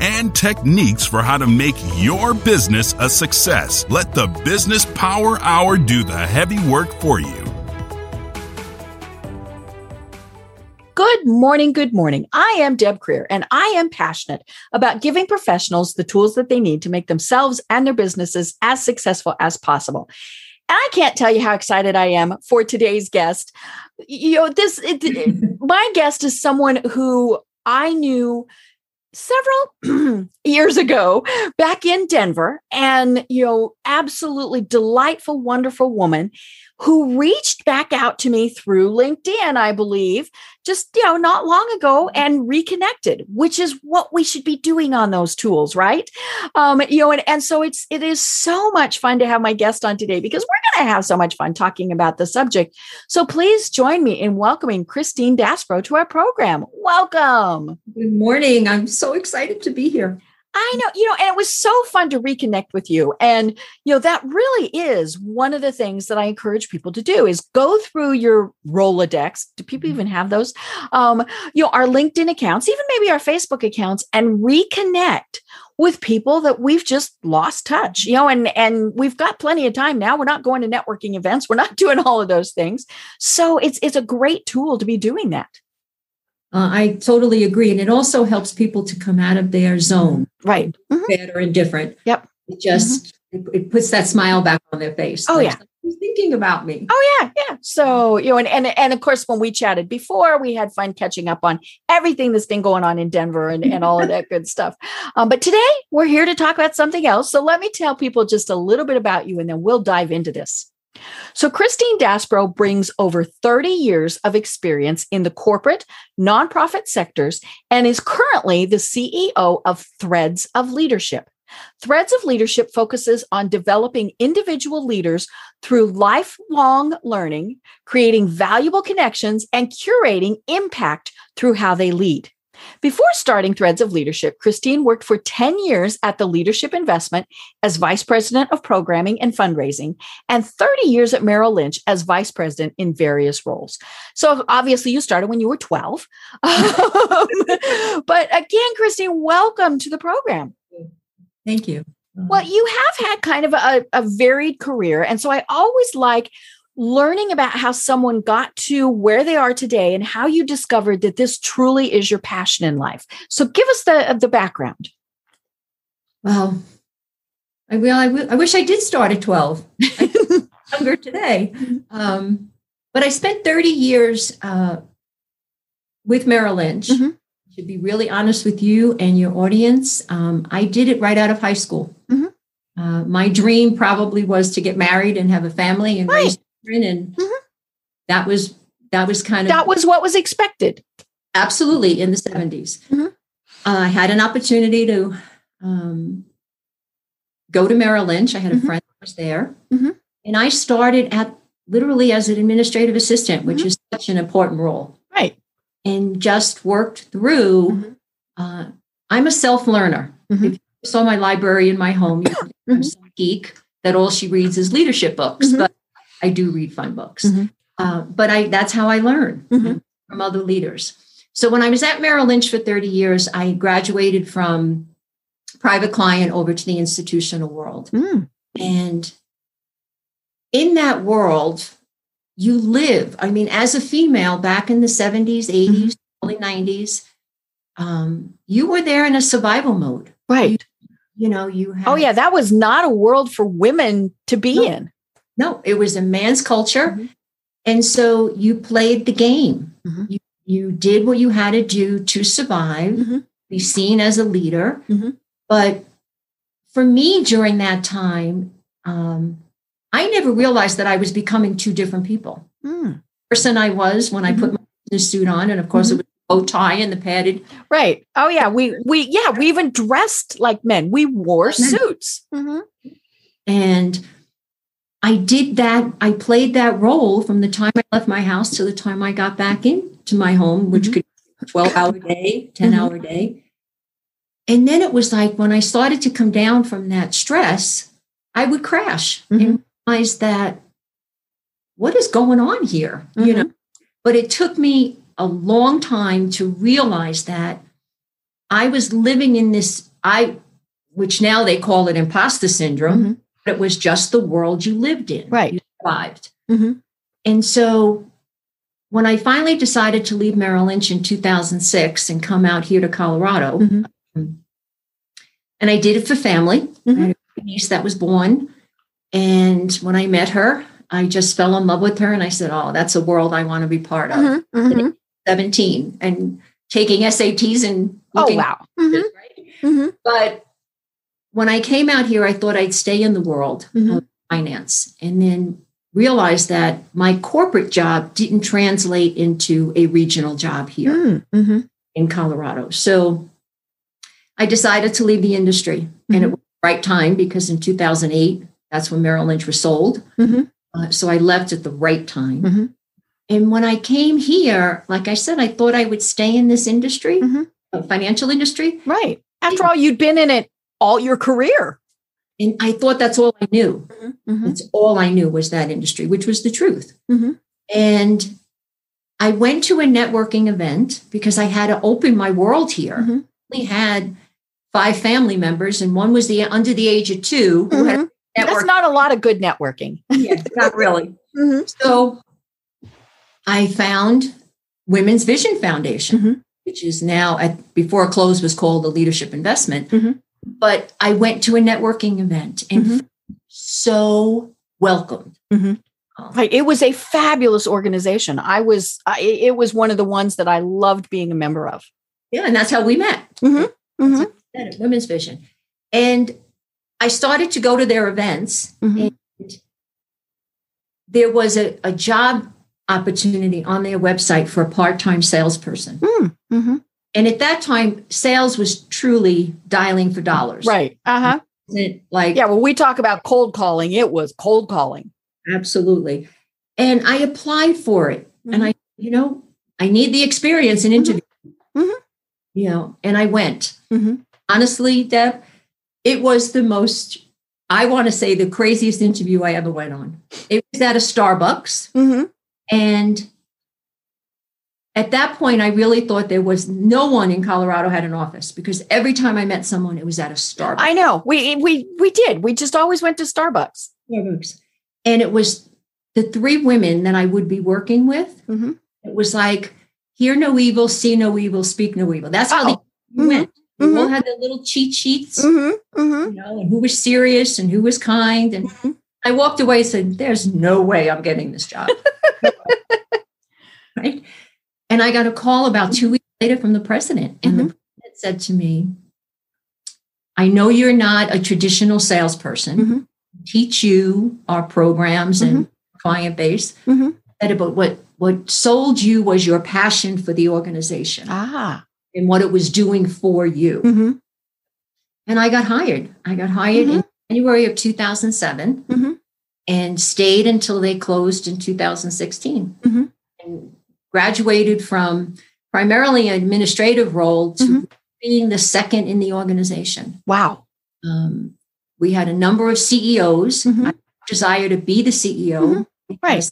and techniques for how to make your business a success. Let the Business Power Hour do the heavy work for you. Good morning. Good morning. I am Deb Creer, and I am passionate about giving professionals the tools that they need to make themselves and their businesses as successful as possible. And I can't tell you how excited I am for today's guest. You know, this, it, my guest is someone who I knew several years ago back in Denver and you know absolutely delightful wonderful woman who reached back out to me through LinkedIn, I believe, just you know, not long ago and reconnected, which is what we should be doing on those tools, right? Um, you know, and, and so it's it is so much fun to have my guest on today because we're gonna have so much fun talking about the subject. So please join me in welcoming Christine Daspro to our program. Welcome. Good morning. I'm so excited to be here. I know, you know, and it was so fun to reconnect with you. And, you know, that really is one of the things that I encourage people to do is go through your Rolodex. Do people mm-hmm. even have those? Um, you know, our LinkedIn accounts, even maybe our Facebook accounts, and reconnect with people that we've just lost touch, you know, and and we've got plenty of time now. We're not going to networking events. We're not doing all of those things. So it's it's a great tool to be doing that. Uh, I totally agree. And it also helps people to come out of their zone. Right. Mm-hmm. Bad or indifferent. Yep. It just mm-hmm. it, it, puts that smile back on their face. Oh, like, yeah. Who's thinking about me? Oh yeah, yeah. So you know, and, and and of course, when we chatted before, we had fun catching up on everything that's been going on in Denver and, and all of that good stuff. Um, but today we're here to talk about something else. So let me tell people just a little bit about you, and then we'll dive into this. So, Christine Daspro brings over 30 years of experience in the corporate, nonprofit sectors and is currently the CEO of Threads of Leadership. Threads of Leadership focuses on developing individual leaders through lifelong learning, creating valuable connections, and curating impact through how they lead. Before starting Threads of Leadership, Christine worked for 10 years at the Leadership Investment as Vice President of Programming and Fundraising, and 30 years at Merrill Lynch as Vice President in various roles. So obviously, you started when you were 12. but again, Christine, welcome to the program. Thank you. Well, you have had kind of a, a varied career. And so I always like learning about how someone got to where they are today and how you discovered that this truly is your passion in life. So give us the the background. Well, I will. I, wish I did start at 12. younger today. Um, but I spent 30 years uh, with Merrill Lynch. Mm-hmm. To be really honest with you and your audience, um, I did it right out of high school. Mm-hmm. Uh, my dream probably was to get married and have a family and right. raise and mm-hmm. that was that was kind of that was what was expected absolutely in the 70s mm-hmm. uh, i had an opportunity to um, go to merrill lynch i had a mm-hmm. friend that was there mm-hmm. and i started at literally as an administrative assistant which mm-hmm. is such an important role right and just worked through mm-hmm. uh, i'm a self-learner if you saw my library in my home you know, geek that all she reads is leadership books but I do read fun books. Mm-hmm. Uh, but I that's how I learn mm-hmm. from other leaders. So when I was at Merrill Lynch for 30 years, I graduated from private client over to the institutional world. Mm. And in that world, you live. I mean, as a female back in the 70s, 80s, mm-hmm. early 90s, um, you were there in a survival mode. Right. You, you know, you had, Oh, yeah. That was not a world for women to be no, in. No, it was a man's culture. Mm-hmm. And so you played the game. Mm-hmm. You, you did what you had to do to survive, mm-hmm. be seen as a leader. Mm-hmm. But for me during that time, um, I never realized that I was becoming two different people. Mm. Person I was when I put mm-hmm. my business suit on, and of course it mm-hmm. was bow tie and the padded. Right. Oh yeah. We we yeah we even dressed like men. We wore suits. And I did that. I played that role from the time I left my house to the time I got back into my home, which mm-hmm. could be 12 hour day, 10 mm-hmm. hour day. And then it was like when I started to come down from that stress, I would crash mm-hmm. and realize that what is going on here? You mm-hmm. know, but it took me a long time to realize that I was living in this, I, which now they call it imposter syndrome, mm-hmm. It was just the world you lived in. Right. You survived. Mm-hmm. And so when I finally decided to leave Merrill Lynch in 2006 and come out here to Colorado, mm-hmm. um, and I did it for family. Mm-hmm. I had a niece that was born. And when I met her, I just fell in love with her and I said, Oh, that's a world I want to be part of. Mm-hmm, mm-hmm. 17 and taking SATs and oh wow. Mm-hmm. Right? But when I came out here, I thought I'd stay in the world mm-hmm. of finance and then realized that my corporate job didn't translate into a regional job here mm, mm-hmm. in Colorado. So I decided to leave the industry and it was the right time because in 2008, that's when Merrill Lynch was sold. Uh, so I left at the right time. Mm-hmm. And when I came here, like I said, I thought I would stay in this industry, mm-hmm. Uh, financial industry. Right. After all, you'd been in it all your career. And I thought that's all I knew. Mm-hmm. mm-hmm. That's all I knew was that industry, which was the truth. Mm-hmm. And I went to a networking event because I had to open my world here. Mm-hmm. We had five family members, and one was the under the age of two who had That's not a lot of good networking. yeah, not really. Mm-hmm. So I found Women's Vision Foundation, mm-hmm. which is now at before close was called the Leadership Investment. Mm-hmm. But I went to a networking event and mm-hmm. so welcomed. Mm-hmm. Um, right. It was a fabulous organization. I was, I, it was one of the ones that I loved being a member of. Yeah. And that's how we met. Mm-hmm. Mm-hmm. Women's Vision. And I started to go to their events and there was a, a job opportunity on their website for a part-time salesperson. Mm, mm-hmm. And at that time, sales was truly dialing for dollars. Right. Uh-huh. Like Yeah, when we talk about cold calling, it was cold calling. Absolutely. And I applied for it. Mm-hmm. And I, you know, I need the experience in mm-hmm. interview. Mm-hmm. You know, and I went. Mm-hmm. Honestly, Deb, it was the most I want to say the craziest interview I ever went on. It was at a Starbucks. Mm-hmm. And at that point, I really thought there was no one in Colorado had an office because every time I met someone, it was at a Starbucks. I know. We we we did. We just always went to Starbucks. Starbucks. And it was the three women that I would be working with. Mm-hmm. It was like, hear no evil, see no evil, speak no evil. That's how oh. they mm-hmm. went. We mm-hmm. all had the little cheat sheets, mm-hmm. Mm-hmm. you know, and who was serious and who was kind. And mm-hmm. I walked away and said, There's no way I'm getting this job. right. And I got a call about two weeks later from the president. And mm-hmm. the president said to me, I know you're not a traditional salesperson. Mm-hmm. Teach you our programs and mm-hmm. client base. Mm-hmm. But what what sold you was your passion for the organization. Ah. And what it was doing for you. Mm-hmm. And I got hired. I got hired in January of 2007 mm-hmm. and stayed until they closed in 2016. Mm-hmm. And graduated from primarily an administrative role to mm-hmm. being the second in the organization. Wow. Um, we had a number of CEOs. Mm-hmm. I desire to be the CEO. Mm-hmm. Right.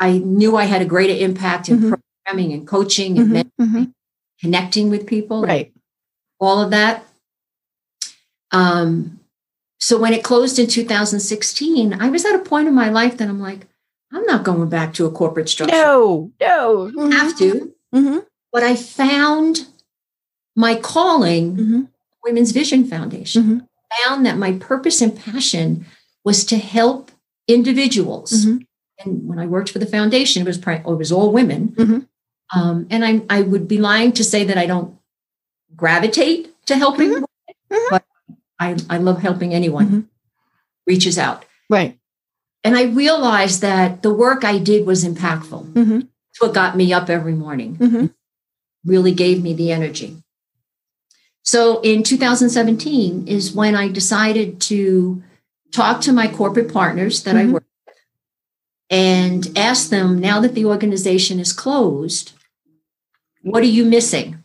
I knew I had a greater impact in mm-hmm. programming and coaching and mm-hmm. connecting with people. Right. All of that. Um, so when it closed in 2016, I was at a point in my life that I'm like, I'm not going back to a corporate structure. No, no. Mm-hmm. Have to. Mm-hmm. But I found my calling, mm-hmm. Women's Vision Foundation. Mm-hmm. Found that my purpose and passion was to help individuals. Mm-hmm. And when I worked for the foundation, it was it was all women. Mm-hmm. Um, and I I would be lying to say that I don't gravitate to helping, women, but I, I love helping anyone mm-hmm. reaches out. Right. And I realized that the work I did was impactful. Mm-hmm. It's what got me up every morning, mm-hmm. really gave me the energy. So in 2017 is when I decided to talk to my corporate partners that I mm-hmm. work with and ask them now that the organization is closed, what are you missing?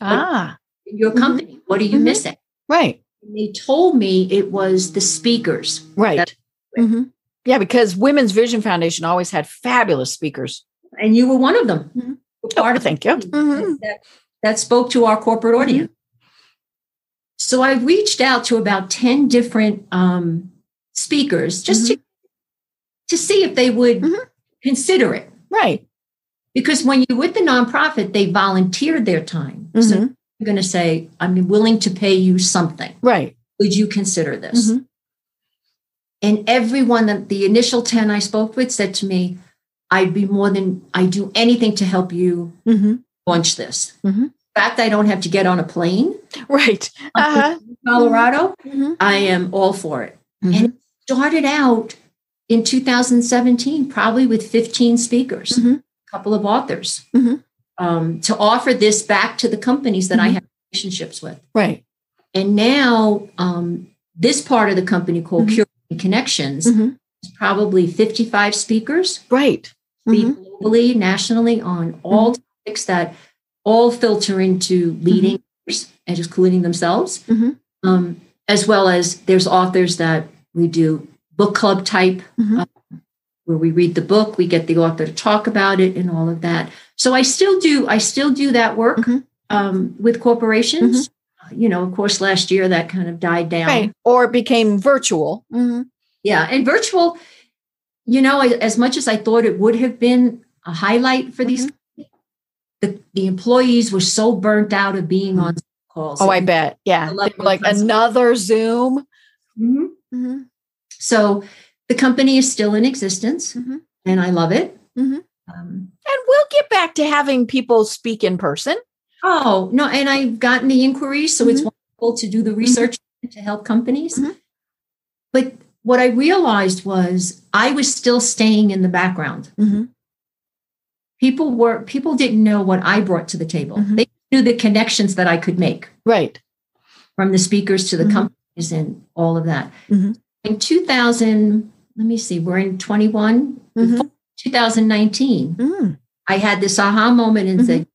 Ah, your company, what are you Mhm. missing? right, And they told me it was the speakers. right. Mhm. Yeah, because Women's Vision Foundation always had fabulous speakers. And you were one of them. Mhm. You're Oh, of thank you. the team Mhm. that, that spoke to our corporate audience. So I reached out to about 10 different um, speakers just to, to see if they would consider it. Right. Because when you're with the nonprofit, they volunteered their time. So. I'm going to say, I'm willing to pay you something. Right. Would you consider this? And everyone that the initial 10 I spoke with said to me, I'd be more than, I'd do anything to help you Mhm. launch this. Mhm. The fact I don't have to get on a plane, Right. Uh-huh. Colorado, Mhm. I am all for it. Mhm. And it started out in 2017, probably with 15 speakers, Mhm. a couple of authors, um, to offer this back to the companies that I have relationships with. Right. And now, um, this part of the company called Mhm. Connections Mhm. is probably 55 speakers, Right. speak Mhm. globally, nationally on all topics that all filter into leading and just including themselves, Mhm. um, as well as there's authors that we do book club type, Mhm. uh, where we read the book, we get the author to talk about it, and all of that. So I still do, I still do that work um, with corporations. You know, of course, last year that kind of died down. Right. Or became virtual. Mhm. Yeah, and virtual, you know, I- as much as I thought it would have been a highlight for these, the, the employees were so burnt out of being on calls. Oh, I bet. Yeah. The They level were of like another Zoom. Mhm. Mhm. So the company is still in existence, Mhm. and I love it. Um, And we'll get back to having people speak in person. Oh no, and I've gotten the inquiries, so it's Mhm. wonderful to do the research to help companies. Mhm. But what I realized was I was still staying in the background. Mhm. people were people didn't know what I brought to the table. Mhm. They knew the connections that I could make Right. from the speakers to the companies and all of that. In 2000, let me see, we're in 21, Mhm. 2019. Mm. I had this aha moment and said, "Oh,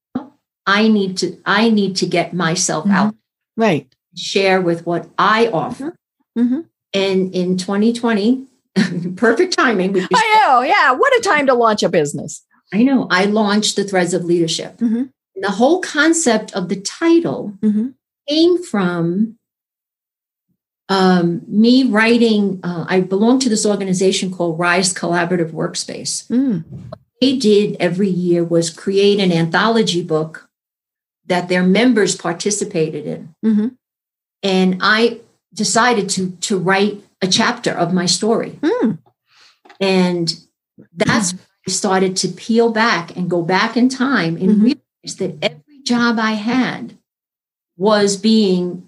I need to I need to get myself Mhm. out, Right. share with what I offer. Mhm. And in 2020, perfect timing. I know. Yeah. What a time to launch a business. I know I launched the Threads of Leadership. Mhm. And the whole concept of the title Mhm. came from um, me writing. Uh, I belong to this organization called Rise Collaborative Workspace. Mm. They did every year was create an anthology book that their members participated in, Mhm. and I decided to to write a chapter of my story, Mm. and that's when I started to peel back and go back in time and Mhm. realize that every job I had was being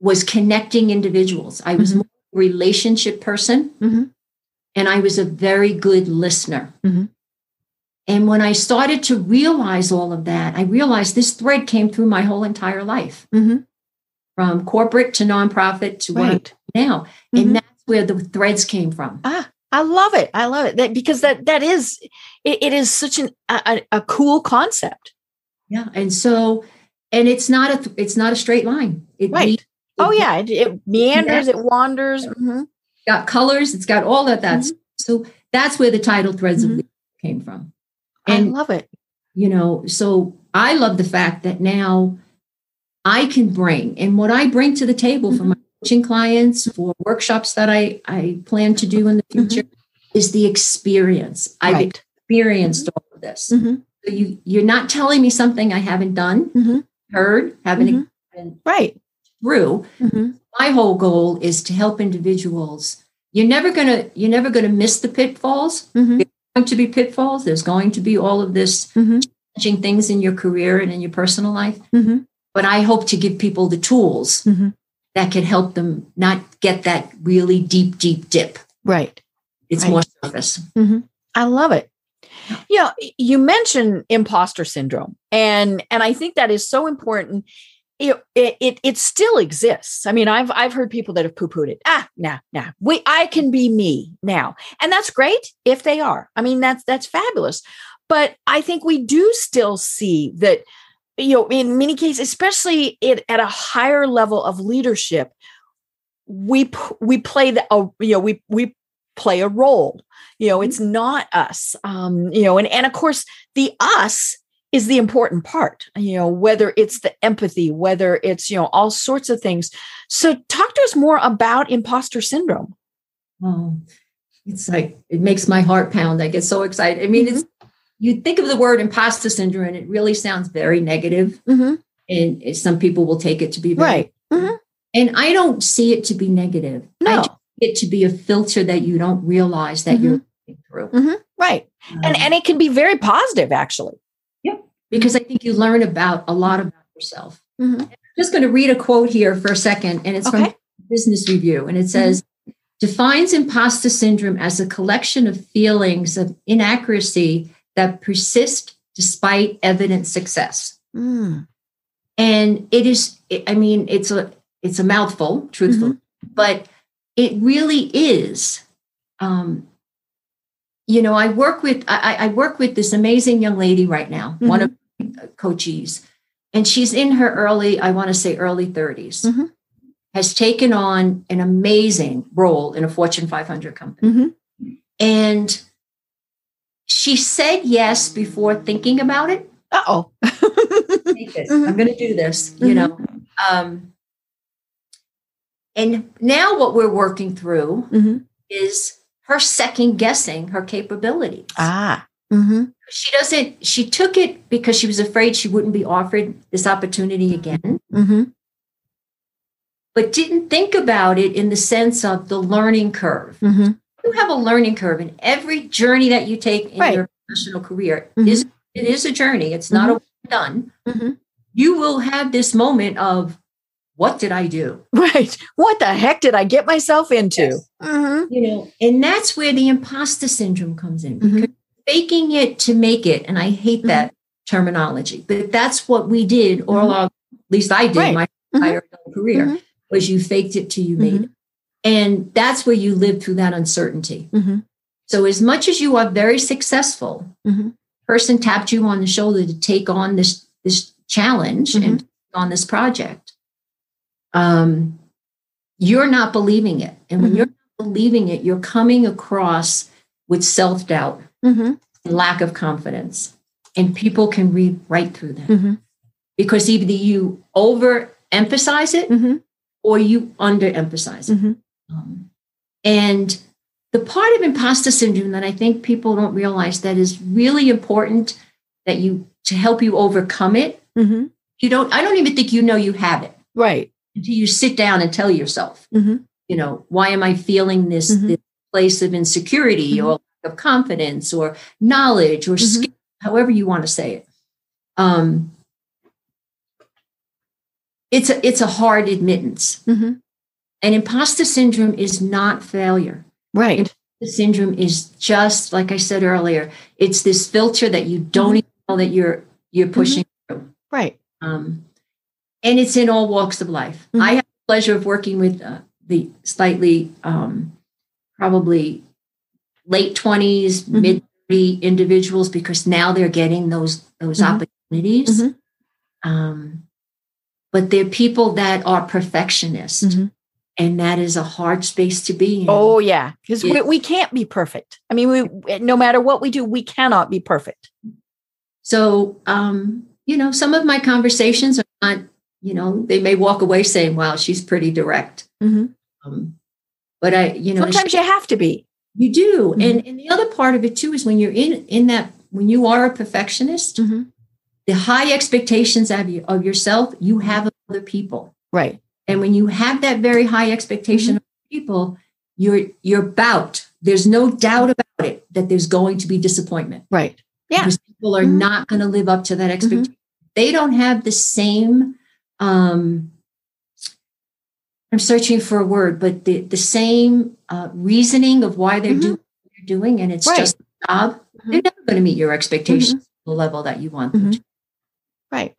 was connecting individuals. I was Mhm. more a relationship person Mhm. and I was a very good listener. And when I started to realize all of that, I realized this thread came through my whole entire life, Mhm. from corporate to nonprofit to Right. now. Mhm. And that's where the threads came from. Ah, I love it. I love it that because that that is it, it is such an a, a- cool concept. Yeah. And so, and it's not a it's not a straight line. It Right. leads- Oh it yeah, it, it meanders, it wanders. Mhm. got colors, it's got all that that's so that's where the title threads of leadership came from. I And love it. you know so i love the fact that now i can bring and what i bring to the table for my mm-hmm. coaching clients for workshops that i i plan to do in the mm-hmm. future is the experience i've Right. experienced all of this Mhm. so you you're not telling me something i haven't done mm-hmm. heard haven't. Right. through my whole goal is to help individuals you're never gonna you're never gonna miss the pitfalls Mhm. Going to be pitfalls there's going to be all of this Mhm. challenging things in your career and in your personal life. Mhm. But I hope to give people the tools Mhm. that can help them not get that really deep, deep dip. Right. It's Right. more surface. Mhm. I love it. You know, you mentioned imposter syndrome, and and I think that is so important. It, it it still exists. I mean, I've I've heard people that have poo pooed it. Ah, nah, nah. We I can be me now, and that's great if they are. I mean, that's that's fabulous. But I think we do still see that, you know, in many cases, especially it, at a higher level of leadership, we we play the uh, you know we we play a role. You know, it's not us. Um, you know, and and of course the us is the important part you know whether it's the empathy whether it's you know all sorts of things so talk to us more about imposter syndrome oh it's like it makes my heart pound i get so excited i mean mm-hmm. it's you think of the word imposter syndrome and it really sounds very negative mm-hmm. and some people will take it to be right mm-hmm. and i don't see it to be negative no. i it to be a filter that you don't realize that you're mm-hmm. through mm-hmm. right um, and and it can be very positive actually because I think you learn about a lot about yourself. Mm-hmm. I'm just going to read a quote here for a second, and it's okay. from Business Review, and it says, mm-hmm. defines imposter syndrome as a collection of feelings of inaccuracy that persist despite evident success. Mm. And it is, I mean, it's a it's a mouthful, truthfully, mm-hmm. but it really is um, you know i work with I, I, work with this amazing young lady right now mm-hmm. one of coachees, and she's in her early, I want to say early 30s, mm-hmm. has taken on an amazing role in a Fortune 500 company. Mm-hmm. And she said yes before thinking about it. Uh oh. mm-hmm. I'm going to do this, you know. Mm-hmm. Um, and now what we're working through mm-hmm. is her second guessing her capabilities. Ah. Mm-hmm. She doesn't, she took it because she was afraid she wouldn't be offered this opportunity again. Mm-hmm. But didn't think about it in the sense of the learning curve. Mm-hmm. You have a learning curve, in every journey that you take in right. your professional career mm-hmm. is it is a journey. It's not mm-hmm. a done. Mm-hmm. You will have this moment of what did I do? Right. What the heck did I get myself into? Yes. Mm-hmm. You know, and that's where the imposter syndrome comes in because faking it to make it. And I hate mm-hmm. that terminology, but that's what we did all mm-hmm. at least I did right. my mm-hmm. entire career mm-hmm. was you faked it till you made mm-hmm. it. And that's where you live through that uncertainty. Mm-hmm. So as much as you are very successful, person tapped you on the shoulder to take on this, this challenge and on this project. Um, you're not believing it. And when you're not believing it, you're coming across with self doubt mm-hmm. lack of confidence. And people can read right through that mm-hmm. because either you overemphasize it mm-hmm. or you underemphasize it. Mm-hmm. Um, and the part of imposter syndrome that I think people don't realize that is really important that you to help you overcome it. Mm-hmm. You don't. I don't even think you know you have it. Right. Until you sit down and tell yourself, mm-hmm. you know, why am I feeling this, this place of insecurity or of confidence or knowledge or mm-hmm. skill, however you want to say it. Um, it's a it's a hard admittance. Mm-hmm. And imposter syndrome is not failure. Right. Imposter syndrome is just like I said earlier. It's this filter that you don't mm-hmm. even know that you're you're mm-hmm. pushing through. Right. Um, and it's in all walks of life. Mm-hmm. I have the pleasure of working with uh, the slightly um, probably late 20s, mm-hmm. mid 30 individuals because now they're getting those those mm-hmm. opportunities. Mm-hmm. Um, but they're people that are perfectionists. Mm-hmm. And that is a hard space to be in. Oh, yeah. Because we, we can't be perfect. I mean, we no matter what we do, we cannot be perfect. So, um, you know, some of my conversations are not, you know, they may walk away saying, wow, she's pretty direct. Mm-hmm. Um, but I, you know, sometimes she, you have to be. You do. Mm-hmm. And and the other part of it too is when you're in in that when you are a perfectionist, mm-hmm. the high expectations of you of yourself, you have of other people. Right. And when you have that very high expectation mm-hmm. of people, you're you're about there's no doubt about it that there's going to be disappointment. Right. Yeah. Because people are mm-hmm. not going to live up to that mm-hmm. expectation. They don't have the same um I'm searching for a word, but the, the same uh, reasoning of why they're mm-hmm. doing what they're doing, and it's right. just a job, mm-hmm. they're never going to meet your expectations mm-hmm. the level that you want them mm-hmm. to. Right.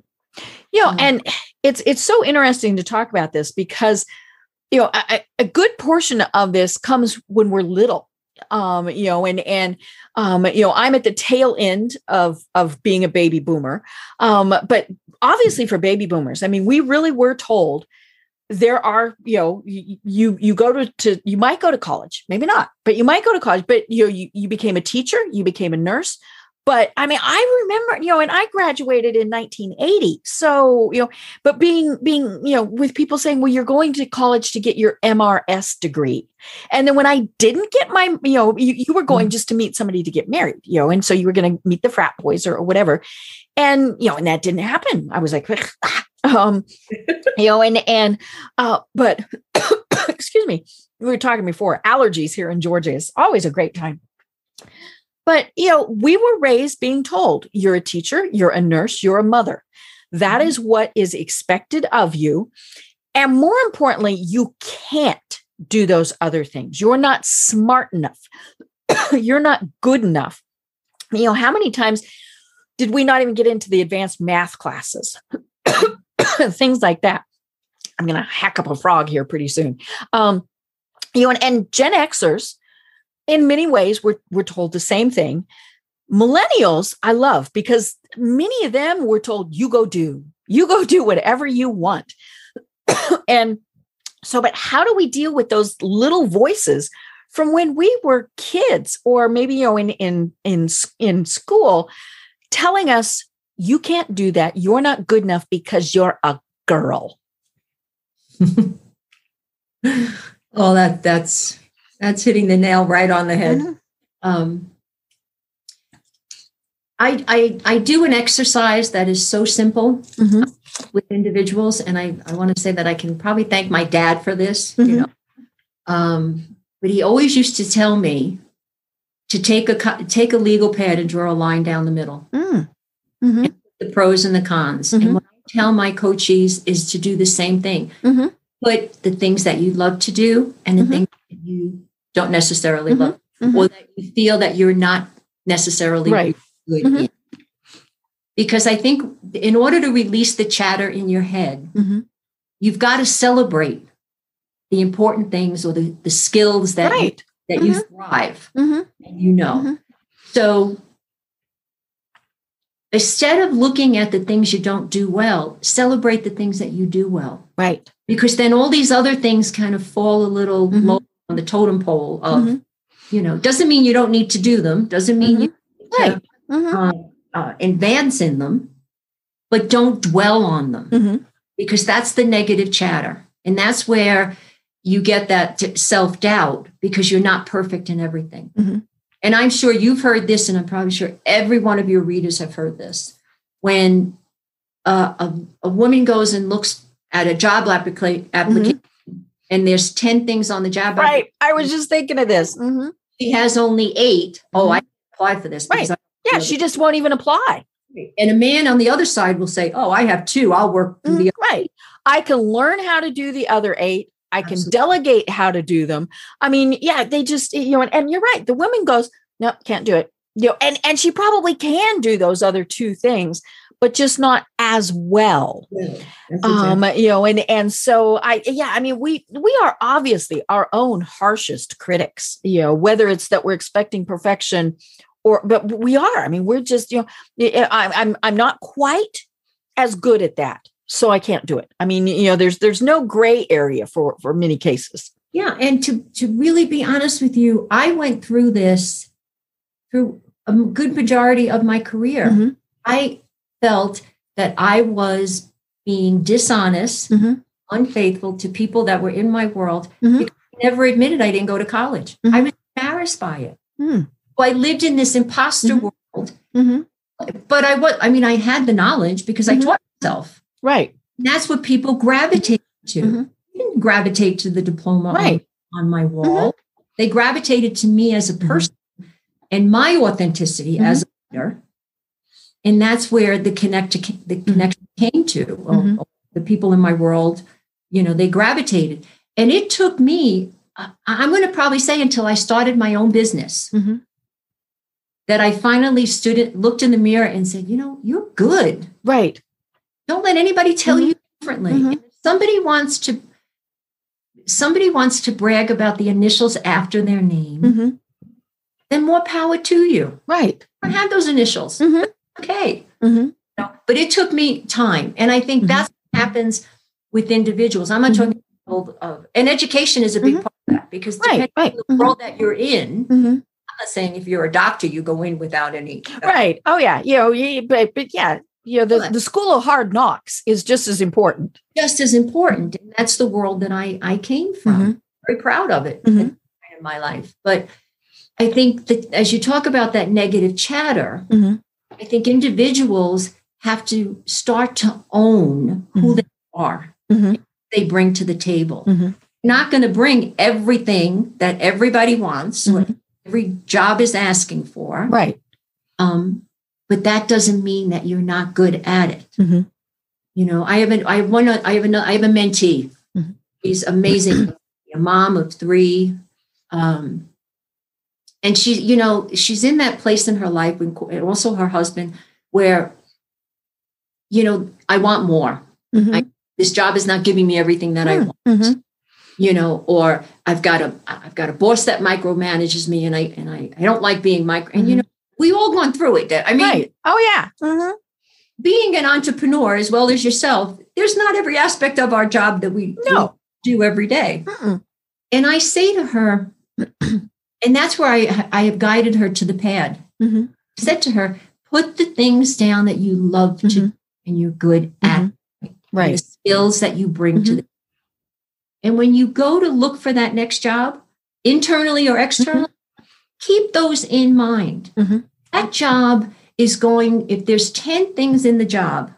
You know, and it's it's so interesting to talk about this because you know a, a good portion of this comes when we're little um you know and and um you know i'm at the tail end of of being a baby boomer um but obviously for baby boomers i mean we really were told there are you know you you go to, to you might go to college maybe not but you might go to college but you know you, you became a teacher you became a nurse. But i mean i remember you know and i graduated in 1980 so you know but being being you know with people saying well you're going to college to get your mrs degree. And then when i didn't get my you know you, you were going mm. just to meet somebody to get married you know and so you were going to meet the frat boys or, or whatever. And you know and that didn't happen. I was like um you know and and uh but excuse me we were talking before allergies here in georgia is always a great time but, you know, we were raised being told you're a teacher, you're a nurse, you're a mother. That mm-hmm. is what is expected of you. And more importantly, you can't do those other things. You're not smart enough. you're not good enough. You know, how many times did we not even get into the advanced math classes? things like that. I'm going to hack up a frog here pretty soon. Um, you know, and, and Gen Xers, in many ways, we're, we're told the same thing. Millennials, I love because many of them were told, you go do, you go do whatever you want. and so, but how do we deal with those little voices from when we were kids or maybe, you know, in, in, in, in school telling us, you can't do that. You're not good enough because you're a girl. oh, that that's that's hitting the nail right on the head. Mm-hmm. Um, I, I, I do an exercise that is so simple mm-hmm. with individuals, and I, I want to say that I can probably thank my dad for this. Mm-hmm. You know, um, but he always used to tell me to take a take a legal pad and draw a line down the middle, mm. Mm-hmm. the pros and the cons. And mm-hmm. what I tell my coaches is to do the same thing. Mm-hmm. Put the things that you love to do and the things that you don't necessarily mm-hmm. love mm-hmm. or that you feel that you're not necessarily right. good mm-hmm. in. Because I think in order to release the chatter in your head, mm-hmm. you've got to celebrate the important things or the, the skills that right. you, that you mm-hmm. thrive mm-hmm. and you know. So instead of looking at the things you don't do well, celebrate the things that you do well. Right. Because then all these other things kind of fall a little mm-hmm. low on the totem pole of, mm-hmm. you know, doesn't mean you don't need to do them, doesn't mean mm-hmm. you right. Mm-hmm. Uh, uh, advance in them, but don't dwell on them mm-hmm. because that's the negative chatter. And that's where you get that self doubt because you're not perfect in everything. Mm-hmm. And I'm sure you've heard this, and I'm probably sure every one of your readers have heard this. When uh, a, a woman goes and looks at a job applica- application and there's 10 things on the job. Right. I was just thinking of this. Mm-hmm. She has only 8 mm-hmm. Oh, I apply for this. Right. yeah, she just won't even apply. And a man on the other side will say, Oh, I have two. I'll work. Mm-hmm. right. I can learn how to do the other eight. I can Absolutely. delegate how to do them. I mean, yeah, they just, you know, and, and you're right. The woman goes, No, can't do it. You know, and, and she probably can do those other two things, but just not as well. Yeah, um, you know, and and so I yeah, I mean, we we are obviously our own harshest critics, you know, whether it's that we're expecting perfection or but we are. I mean, we're just, you know, I, I'm I'm not quite as good at that. So I can't do it. I mean, you know, there's there's no gray area for for many cases. Yeah, and to to really be honest with you, I went through this through a good majority of my career. Mm-hmm. I felt that I was being dishonest, mm-hmm. unfaithful to people that were in my world. Mm-hmm. I never admitted I didn't go to college. Mm-hmm. I was embarrassed by it. Mm. So I lived in this imposter mm-hmm. world. Mm-hmm. But I was, I mean, I had the knowledge because I taught myself. Right. And that's what people gravitate to. didn't gravitate to the diploma right. on, on my wall. They gravitated to me as a person and my authenticity as a leader and that's where the connect to, the mm-hmm. connection came to mm-hmm. the people in my world you know they gravitated and it took me i'm going to probably say until i started my own business mm-hmm. that i finally stood it looked in the mirror and said you know you're good right don't let anybody tell mm-hmm. you differently. Mm-hmm. Somebody wants to somebody wants to brag about the initials after their name, mm-hmm. then more power to you. Right. I have those initials. Mm-hmm. Okay. Mm-hmm. but it took me time. And I think mm-hmm. that's what happens with individuals. I'm not talking about, uh, and education is a big part of that because right, right. the world that you're in, I'm not saying if you're a doctor, you go in without any. Uh, right. Oh, yeah. You know, but, but yeah, know, the, the school of hard knocks is just as important. Just as important. And that's the world that I, I came from. Mm-hmm. Very proud of it mm-hmm. in my life. But I think that as you talk about that negative chatter, mm-hmm. I think individuals have to start to own who mm-hmm. they are, mm-hmm. they bring to the table. Mm-hmm. Not going to bring everything that everybody wants, every job is asking for. Right. Um, but that doesn't mean that you're not good at it. Mm-hmm. You know, I have an, I have one, I have another, I have a mentee. Mm-hmm. She's amazing, a mom of three. Um, and she, you know, she's in that place in her life, and also her husband, where, you know, I want more. Mm-hmm. I, this job is not giving me everything that I mm, want. Mm-hmm. You know, or I've got a I've got a boss that micromanages me, and I and I I don't like being micro. And you mm-hmm. know, we all gone through it. I mean, right. oh yeah. Mm-hmm. Being an entrepreneur as well as yourself, there's not every aspect of our job that we no. do every day. And I say to her, and that's where I I have guided her to the pad. Mm-hmm. Said to her, put the things down that you love to mm-hmm. and you're good at, mm-hmm. right? The skills that you bring to mm-hmm. the. And when you go to look for that next job, internally or externally, keep those in mind. Mm-hmm. That job is going, if there's 10 things in the job,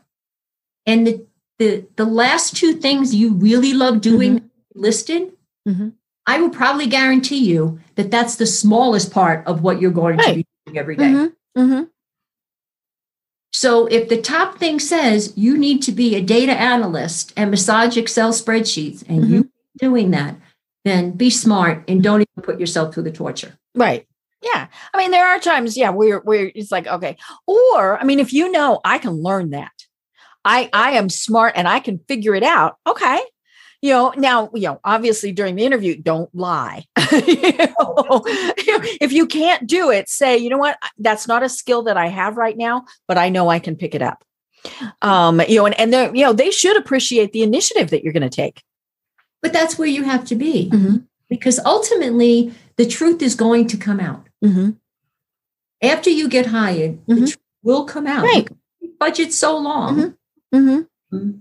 and the the, the last two things you really love doing mm-hmm. listed, mm-hmm. I will probably guarantee you that that's the smallest part of what you're going right. to be doing every day. Mm-hmm. mm-hmm. So if the top thing says you need to be a data analyst and massage Excel spreadsheets and mm-hmm. you doing that, then be smart and don't even put yourself through the torture. Right. Yeah. I mean, there are times, yeah, where where it's like, okay. Or I mean, if you know I can learn that. I I am smart and I can figure it out. Okay. You know, now, you know, obviously during the interview, don't lie. you know, if you can't do it, say, you know what, that's not a skill that I have right now, but I know I can pick it up. Um, you know, and, and they you know, they should appreciate the initiative that you're going to take. But that's where you have to be. Mm-hmm. Because ultimately, the truth is going to come out. Mm-hmm. After you get hired, mm-hmm. will come out. Right. Budget so long. Mm-hmm. Mm-hmm. mm-hmm.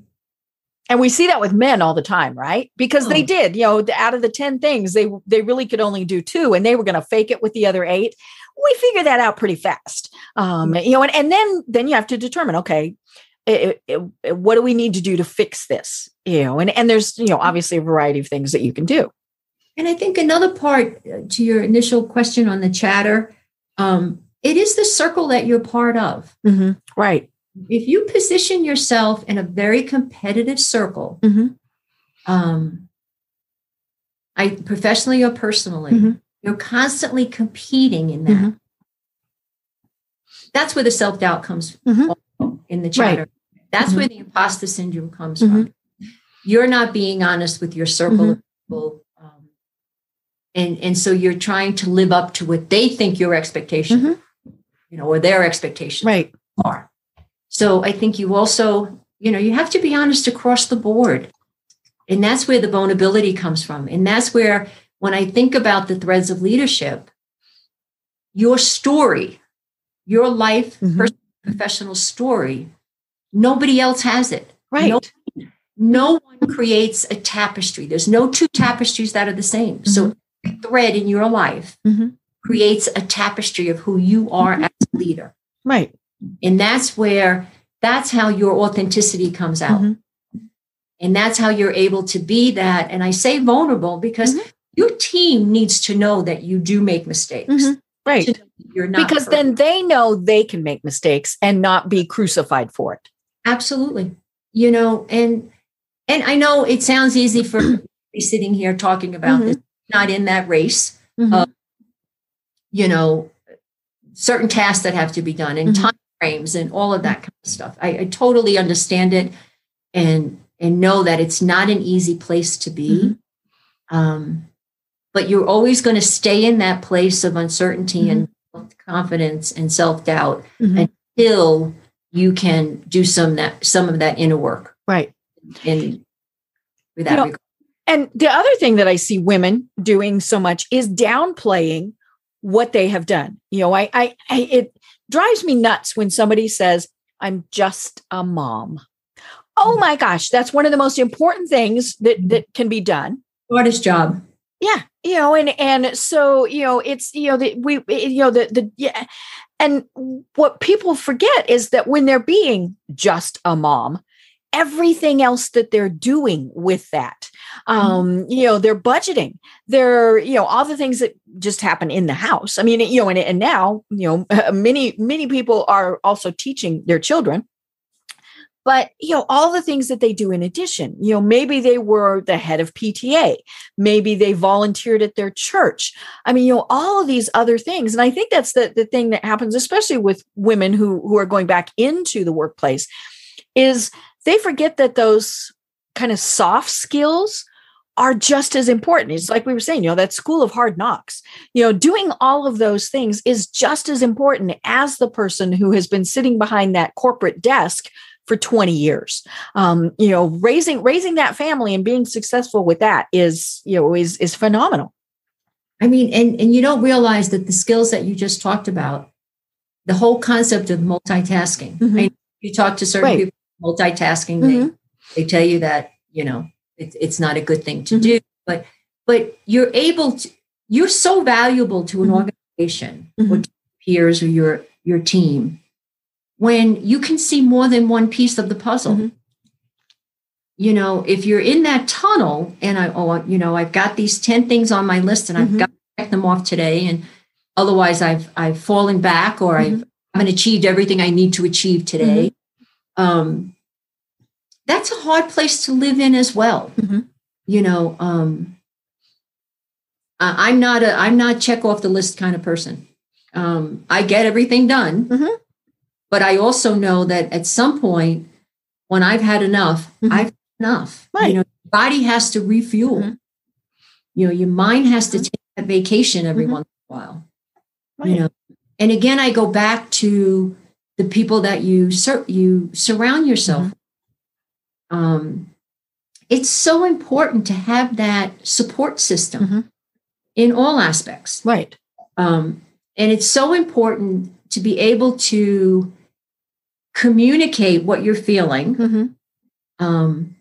And we see that with men all the time, right? Because oh. they did, you know, out of the 10 things, they they really could only do two and they were going to fake it with the other eight. We figure that out pretty fast. Um, you know, and, and then then you have to determine, okay, it, it, it, what do we need to do to fix this? You know, and, and there's, you know, obviously a variety of things that you can do. And I think another part uh, to your initial question on the chatter, um, it is the circle that you're part of. Mm-hmm. Right. If you position yourself in a very competitive circle, mm-hmm. um, I professionally or personally, mm-hmm. you're constantly competing in that. Mm-hmm. That's where the self doubt comes mm-hmm. in the chatter. Right. That's mm-hmm. where the imposter syndrome comes from. You're not being honest with your circle of people and and so you're trying to live up to what they think your expectation mm-hmm. you know or their expectations right. are. So i think you also you know you have to be honest across the board. And that's where the vulnerability comes from. And that's where when i think about the threads of leadership your story your life mm-hmm. personal, professional story nobody else has it. Right. No, no one creates a tapestry. There's no two tapestries that are the same. Mm-hmm. so thread in your life mm-hmm. creates a tapestry of who you are mm-hmm. as a leader. Right. And that's where, that's how your authenticity comes out. Mm-hmm. And that's how you're able to be that. And I say vulnerable because mm-hmm. your team needs to know that you do make mistakes. Mm-hmm. Right. You're not because then they know they can make mistakes and not be crucified for it. Absolutely. You know, and and I know it sounds easy for me sitting here talking about mm-hmm. this not in that race. Mm-hmm. Uh, you know, certain tasks that have to be done and mm-hmm. time frames and all of that kind of stuff. I, I totally understand it, and and know that it's not an easy place to be. Mm-hmm. Um, but you're always going to stay in that place of uncertainty mm-hmm. and confidence and self doubt mm-hmm. until you can do some that some of that inner work. Right. In with that you know, and the other thing that I see women doing so much is downplaying what they have done. You know, I, I, I it drives me nuts when somebody says, "I'm just a mom." Oh mm. my gosh, that's one of the most important things that that can be done. Hardest job. Yeah, you know, and and so you know, it's you know that we you know the the yeah, and what people forget is that when they're being just a mom, everything else that they're doing with that mm-hmm. Um you know they're budgeting. They're you know all the things that just happen in the house. I mean you know and, and now you know many many people are also teaching their children. But you know all the things that they do in addition you know maybe they were the head of pta maybe they volunteered at their church. I mean you know all of these other things. And i think that's the, the thing that happens especially with women who who are going back into the workplace is they forget that those kind of soft skills are just as important. It's like we were saying, you know, that school of hard knocks, you know, doing all of those things is just as important as the person who has been sitting behind that corporate desk for 20 years. Um, you know, raising raising that family and being successful with that is, you know, is is phenomenal. I mean, and and you don't realize that the skills that you just talked about, the whole concept of multitasking. Mm-hmm. I mean, you talk to certain right. people multitasking. Mm-hmm. They, they tell you that, you know, it, it's not a good thing to mm-hmm. do, but, but you're able to, you're so valuable to an mm-hmm. organization or mm-hmm. peers or your, your team when you can see more than one piece of the puzzle. Mm-hmm. You know, if you're in that tunnel and I, oh, you know, I've got these 10 things on my list and I've mm-hmm. got to check them off today. And otherwise I've, I've fallen back or I've, I haven't achieved everything I need to achieve today um, that's a hard place to live in as well. Mm-hmm. You know, um, I'm not a I'm not check off the list kind of person. Um, I get everything done, mm-hmm. but I also know that at some point, when I've had enough, mm-hmm. I've had enough. Right. You know, body has to refuel. Mm-hmm. You know, your mind has to mm-hmm. take a vacation every mm-hmm. once in a while. Right. You know, and again, I go back to the people that you sur- you surround yourself. Um, it's so important to have that support system mm-hmm. in all aspects, right? Um, and it's so important to be able to communicate what you're feeling, mm-hmm. um,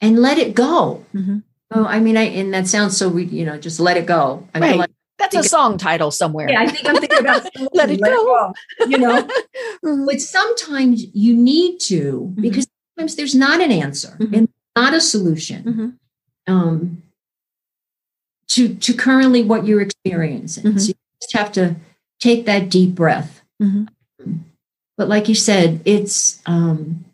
and let it go. Mm-hmm. Oh, I mean, I and that sounds so we, you know, just let it go. I right. Like that's a song title somewhere. Yeah, I think I'm thinking about let, it, let go. it go. You know, mm-hmm. but sometimes you need to mm-hmm. because sometimes there's not an answer mm-hmm. and not a solution mm-hmm. um, to to currently what you're experiencing. Mm-hmm. So you just have to take that deep breath. Mm-hmm. But like you said, it's um,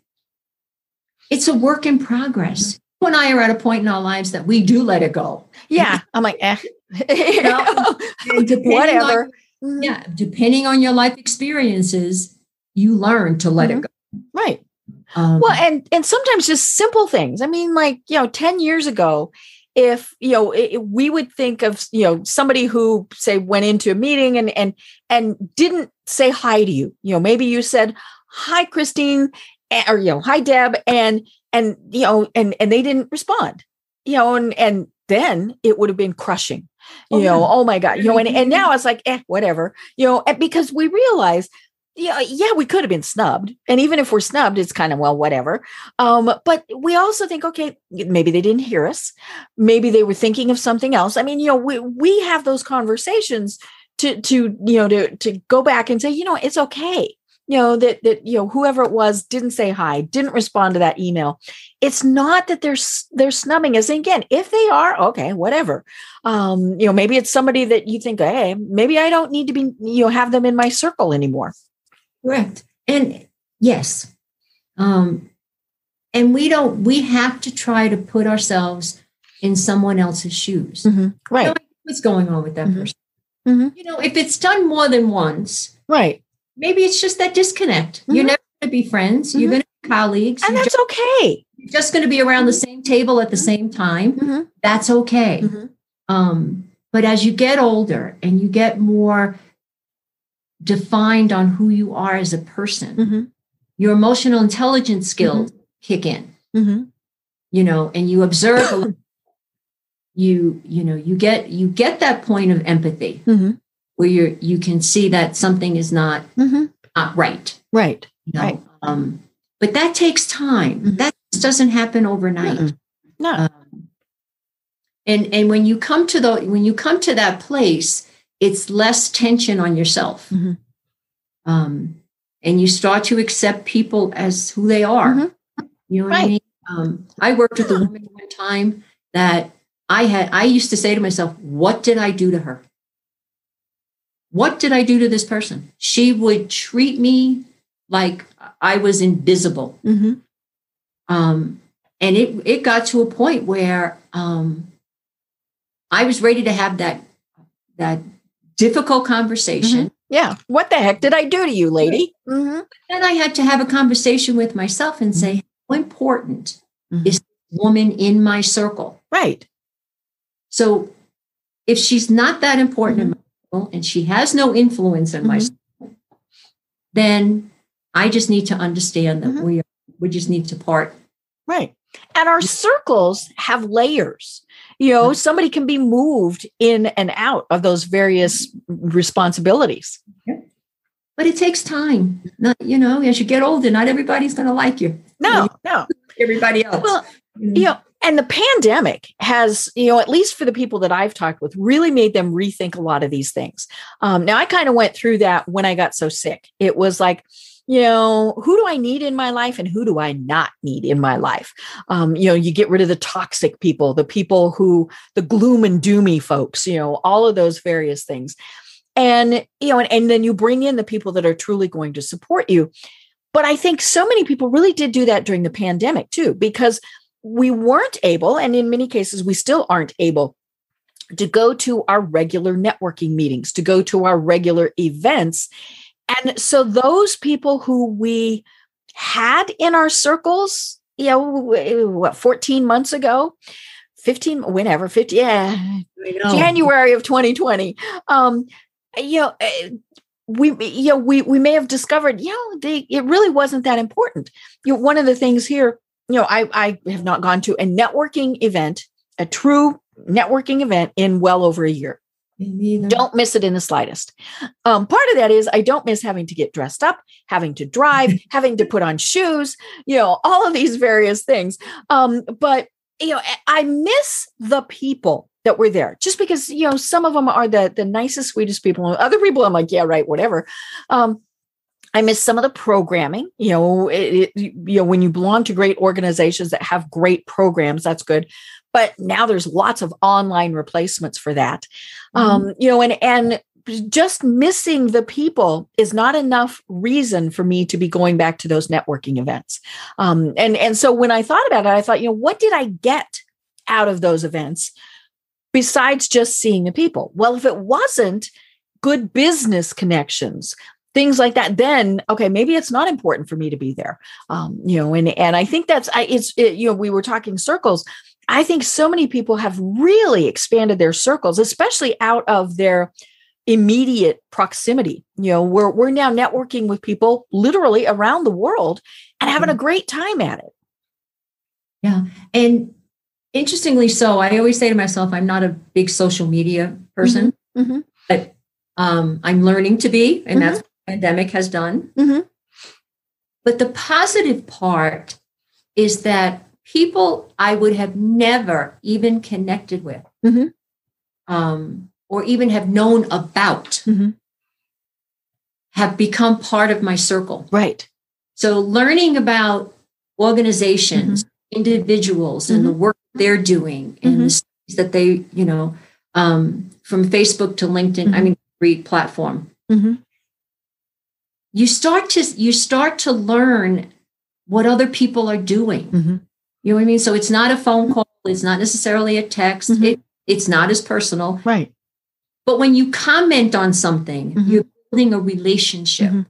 it's a work in progress. You and I are at a point in our lives that we do let it go. Yeah, I'm like, eh, you know, whatever. On, yeah, depending on your life experiences, you learn to let mm-hmm. it go. Right. Um, well, and and sometimes just simple things. I mean, like you know, ten years ago, if you know, it, we would think of you know somebody who say went into a meeting and and and didn't say hi to you. You know, maybe you said hi, Christine, or you know, hi, Deb, and and you know, and and they didn't respond. You know, and and then it would have been crushing you oh, know yeah. oh my god you know and, and now it's like eh whatever you know because we realize yeah, yeah, we could have been snubbed. And even if we're snubbed, it's kind of, well, whatever. Um, but we also think, okay, maybe they didn't hear us. Maybe they were thinking of something else. I mean, you know, we, we have those conversations to, to, you know, to, to go back and say, you know, it's okay you know that that you know whoever it was didn't say hi didn't respond to that email it's not that they're they're snubbing us and again if they are okay whatever um you know maybe it's somebody that you think hey maybe i don't need to be you know have them in my circle anymore correct and yes um and we don't we have to try to put ourselves in someone else's shoes mm-hmm. right what's going on with that mm-hmm. person mm-hmm. you know if it's done more than once right maybe it's just that disconnect. Mm-hmm. You're never going to be friends. Mm-hmm. You're going to be colleagues. and You're that's okay. You're just going to be around the same table at the same time. That's okay. Um, but as you get older and you get more defined on who you are as a person, Mhm. your emotional intelligence skills kick in, Mhm. you know, and you observe. You you know you get you get that point of empathy Mhm. where you you can see that something is not Mhm. not right. Right. You know? Right. Um, but that takes time. Mhm. That just doesn't happen overnight. Mm-mm. No. Um, and and when you come to the when you come to that place, it's less tension on yourself. Mhm. Um, and you start to accept people as who they are. Mhm. You know what Right. I mean? Um, I worked with a woman one time that I had. I used to say to myself, "What did I do to her? What did I do to this person?" She would treat me like I was invisible. Mhm. Um, and it it got to a point where um, I was ready to have that that difficult conversation. Yeah. What the heck did I do to you, lady? Mhm. Then I had to have a conversation with myself and say, how important Mhm. is this woman in my circle? Right. So if she's not that important in my circle and she has no influence in my Mhm. circle, then I just need to understand that Mhm. we we just need to part. Right. And our circles have layers. You know, somebody can be moved in and out of those various responsibilities. But it takes time. Not, you know, as you get older, not everybody's going to like you. No, no. Everybody else. Well, you know, and the pandemic has, you know, at least for the people that I've talked with, really made them rethink a lot of these things. Um, now, I kind of went through that when I got so sick. It was like, you know, who do I need in my life and who do I not need in my life? Um, you know, you get rid of the toxic people, the people who, the gloom and doomy folks, you know, all of those various things. And, you know, and, and then you bring in the people that are truly going to support you. But I think so many people really did do that during the pandemic too, because we weren't able, and in many cases, we still aren't able to go to our regular networking meetings, to go to our regular events. And so those people who we had in our circles, you know, what, 14 months ago, 15, whenever, 50, yeah, January of 2020. Um, you know, eh, we you know we we may have discovered you know they it really wasn't that important. You know, one of the things here, you know, I I have not gone to a networking event, a true networking event in well over a year. Don't miss it in the slightest. Um, part of that is I don't miss having to get dressed up, having to drive, having to put on shoes, you know, all of these various things. Um, but you know, I miss the people that were there just because you know some of them are the the nicest, sweetest people. And other people, I'm like, yeah, right, whatever. Um, I miss some of the programming. You know, it, it, you know, when you belong to great organizations that have great programs, that's good. But now there's lots of online replacements for that. Um, you know, and and just missing the people is not enough reason for me to be going back to those networking events. Um, and and so when I thought about it, I thought, you know, what did I get out of those events besides just seeing the people? Well, if it wasn't good business connections, things like that, then okay, maybe it's not important for me to be there. Um, you know, and and I think that's I it's it, you know we were talking circles. I think so many people have really expanded their circles, especially out of their immediate proximity. You know, we're we're now networking with people literally around the world and having a great time at it. Yeah. And interestingly so, I always say to myself, I'm not a big social media person, Mhm. but um, I'm learning to be, and Mhm. that's pandemic has done. Mhm. But the positive part is that people I would have never even connected with Mhm. um, or even have known about Mhm. have become part of my circle. Right. So learning about organizations, Mm-hmm. individuals, and the work they're doing, and the studies that they, you know, um, from Facebook to LinkedIn, I Mhm. mean, every platform. You start to you start to learn what other people are doing. Mhm. You know what I mean? So it's not a phone call, it's not necessarily a text, Mhm. it, it's not as personal. Right. But when you comment on something, Mhm. you're building a relationship. Mhm.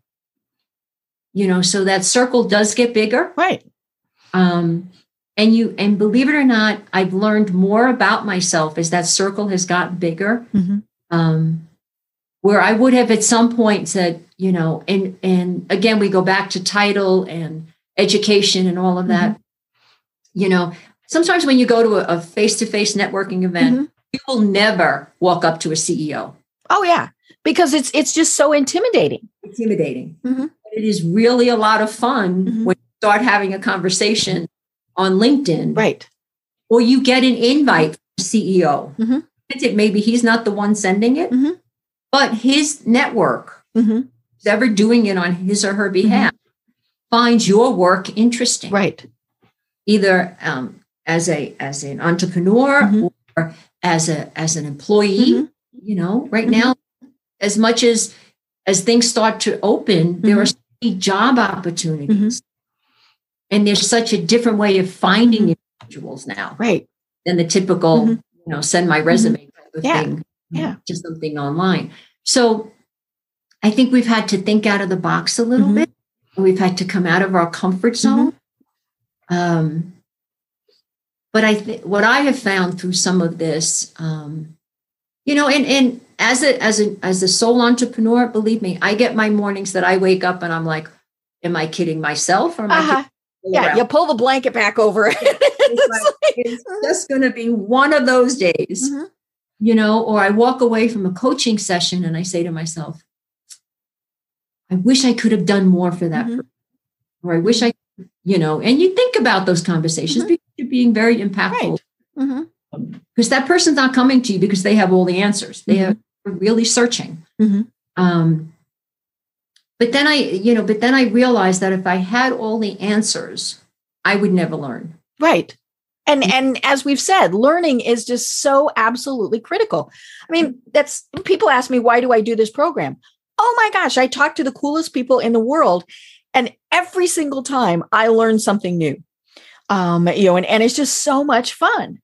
you know, so that circle does get bigger. Right. Um, and you and believe it or not, I've learned more about myself as that circle has gotten bigger. Mhm. Um, where I would have at some point said, you know, and and again we go back to title and education and all of that. You know, sometimes when you go to a face to face networking event, Mhm. you will never walk up to a CEO. Oh yeah, because it's it's just so intimidating. Intimidating. Mhm. It is really a lot of fun Mhm. when you start having a conversation on LinkedIn, Right. or you get an invite from the CEO. Mhm. Granted, Maybe he's not the one sending it, but his network, hmm who's ever doing it on his or her behalf, finds your work interesting. Right. Either um, as a as an entrepreneur Mhm. or as a as an employee. Mhm. You know, right Mhm. now, as much as as things start to open, there are so many job opportunities. And there's such a different way of finding individuals now Right. than the typical, you know, send my resume type of Yeah. thing. Yeah. Just something online. So I think we've had to think out of the box a little Mhm. bit. We've had to come out of our comfort zone. Um, but I think what I have found through some of this, um, you know, and and as a as a as a sole entrepreneur, believe me, I get my mornings that I wake up and I'm like, am I kidding myself or am I Uh-huh. kidding Yeah. around? You pull the blanket back over it. It's like, it's just going to be one of those days, Mhm. you know, or I walk away from a coaching session and I say to myself, I wish I could have done more for that, Mhm. person. or I wish I, you know, and you think about those conversations Mhm. because you're being very impactful Right. Mhm. because that person's not coming to you because they have all the answers. They Mhm. are really searching. Mhm. Um, but then I, you know, but then I realized that if I had all the answers, I would never learn. Right. And and as we've said, learning is just so absolutely critical. I mean, that's people ask me why do I do this program? Oh my gosh, I talk to the coolest people in the world and every single time I learn something new. Um, you know, and, and it's just so much fun.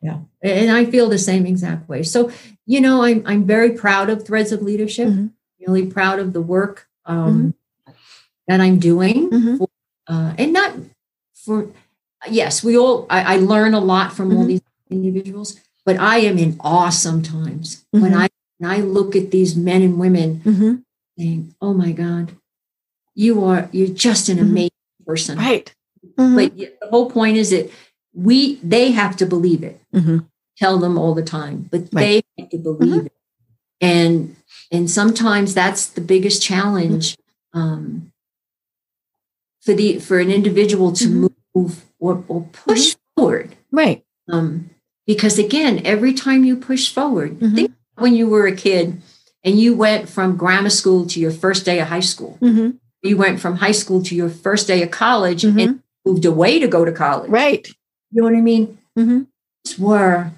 Yeah. And I feel the same exact way. So, you know, I'm I'm very proud of Threads of Leadership. Mhm. Really proud of the work um, that I'm doing. Mhm. For, uh, and not for yes, we all I, I learn a lot from all Mhm. these individuals, but I am in awe sometimes when Mhm. I when I look at these men and women Mm-hmm. saying, Oh my God, you are you're just an Mhm. amazing person. Right. Mhm. But the whole point is that we they have to believe it Mhm. tell them all the time, but Right. they have to believe it. And and sometimes that's the biggest challenge um, for the for an individual to move or, or push forward. Right. Um, because again, every time you push forward, Mhm. think when you were a kid and you went from grammar school to your first day of high school. Mhm. You went from high school to your first day of college Mhm. and moved away to go to college. Right. You know what I mean? Mhm. those were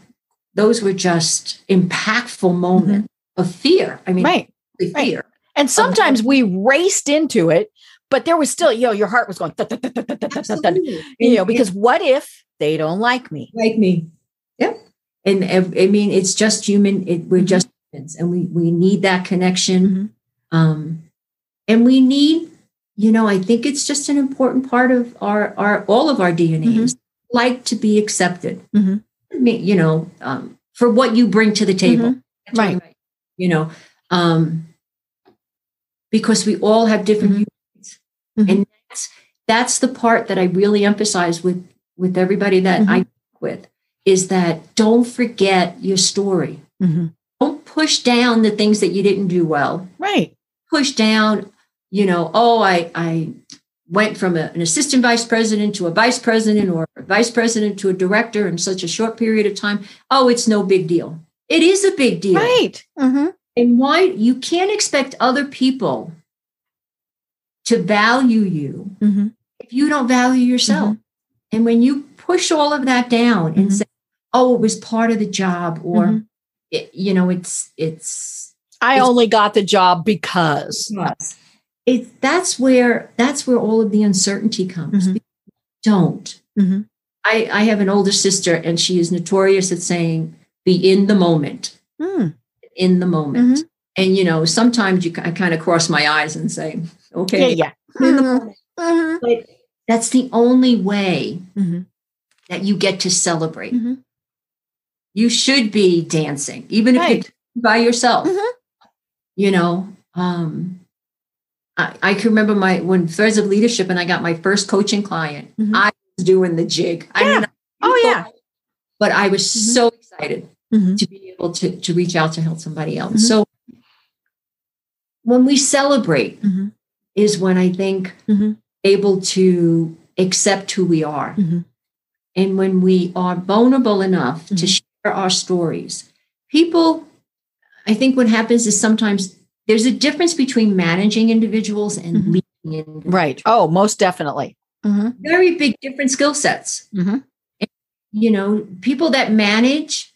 those were just impactful moments of fear. I mean, Mm-hmm. Right. really right. fear. And sometimes we raced into it, but there was still, you know, your heart was going, you know, because what if they don't like me? like me, yep. And I mean, it's just human. It, we're Mhm. just humans, and we we need that connection. Mhm. Um, and we need, you know, I think it's just an important part of our our all of our DNAs. Like to be accepted. Mhm. I mean, you know, um, for what you bring to the table. I Right. You know, um, because we all have different Mhm. Mhm. and that's that's the part that I really emphasize with with everybody that. I work with is that don't forget your story. Mhm. Don't push down the things that you didn't do well. Right. Push down, you know, oh, I I went from a- an assistant vice president to a vice president or a vice president to a director in such a short period of time. Oh, it's no big deal. It is a big deal. Right. Mhm. And why you can't expect other people to value you Mhm. if you don't value yourself. And when you push all of that down and Mhm. say, "Oh, it was part of the job," or Mhm. it, you know, it's it's I It's- only got the job because. it that's where that's where all of the uncertainty comes. Mhm. Don't. Mhm. I, I have an older sister, and she is notorious at saying, "Be in the moment." Mm. In the moment. Mhm. And you know, sometimes you I kind of cross my eyes and say, "Okay, Yeah. in the Mhm. moment. Mhm. But that's the only way that you get to celebrate. Mhm. You should be dancing, even if you're by yourself. Mhm. You know, um, I, I can remember my when Threads of Leadership and I got my first coaching client. Mhm. I was doing the jig. I Yeah. mean, Oh, yeah. But I was Mhm. so excited Mhm. to be able to to reach out to help somebody else. Mhm. So when we celebrate Mhm. is when I think able to accept who we are. And when we are vulnerable enough to Mhm. share our stories, people, I think what happens is sometimes there's a difference between managing individuals and Mhm. leading individuals. Right. Oh, most definitely. Mhm. Very big different skill sets. Mhm. You know, people that manage,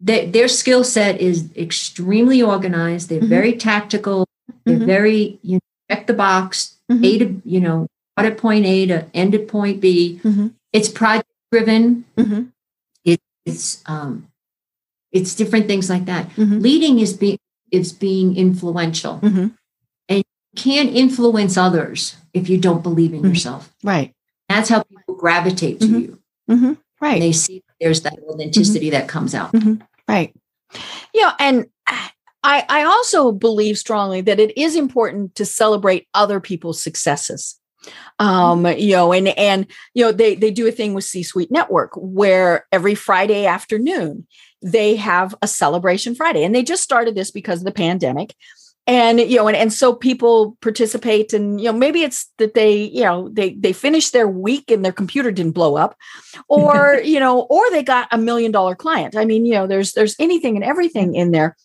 that their skill set is extremely organized. They're Mhm. very tactical. They're Mhm. very, you know, check the box, Mhm. A to, you know, start at point A to end at point B. It's project driven. It's um, it's different things like that. Mhm. Leading is being is being influential. Mhm. You can't influence others if you don't believe in Mhm. yourself. Right. That's how people gravitate to Mhm. you. Mhm. And Right. they see there's that authenticity that comes out. Right. Yeah, and I I also believe strongly that it is important to celebrate other people's successes. Um, you know, and and you know, they they do a thing with C-Suite Network where every Friday afternoon they have a celebration Friday. And they just started this because of the pandemic. And you know, and, and so people participate, and you know, maybe it's that they, you know, they they finished their week and their computer didn't blow up, or you know, or they got a million dollar client. I mean, you know, there's there's anything and everything in there.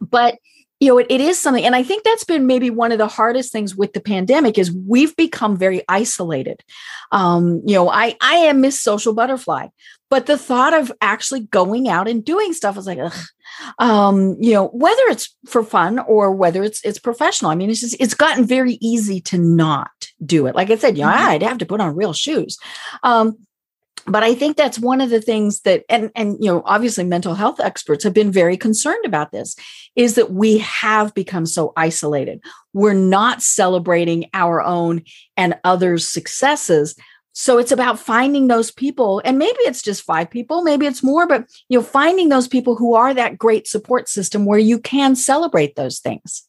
But you know, it, it is something, and I think that's been maybe one of the hardest things with the pandemic is we've become very isolated. Um, you know, I I am Miss Social Butterfly, but the thought of actually going out and doing stuff is like, ugh. Um, you know, whether it's for fun or whether it's it's professional. I mean, it's just it's gotten very easy to not do it. Like I said, know, Mhm. I'd have to put on real shoes. Um, but i think that's one of the things that and and you know obviously mental health experts have been very concerned about this is that we have become so isolated we're not celebrating our own and others successes so it's about finding those people and maybe it's just five people maybe it's more but you know finding those people who are that great support system where you can celebrate those things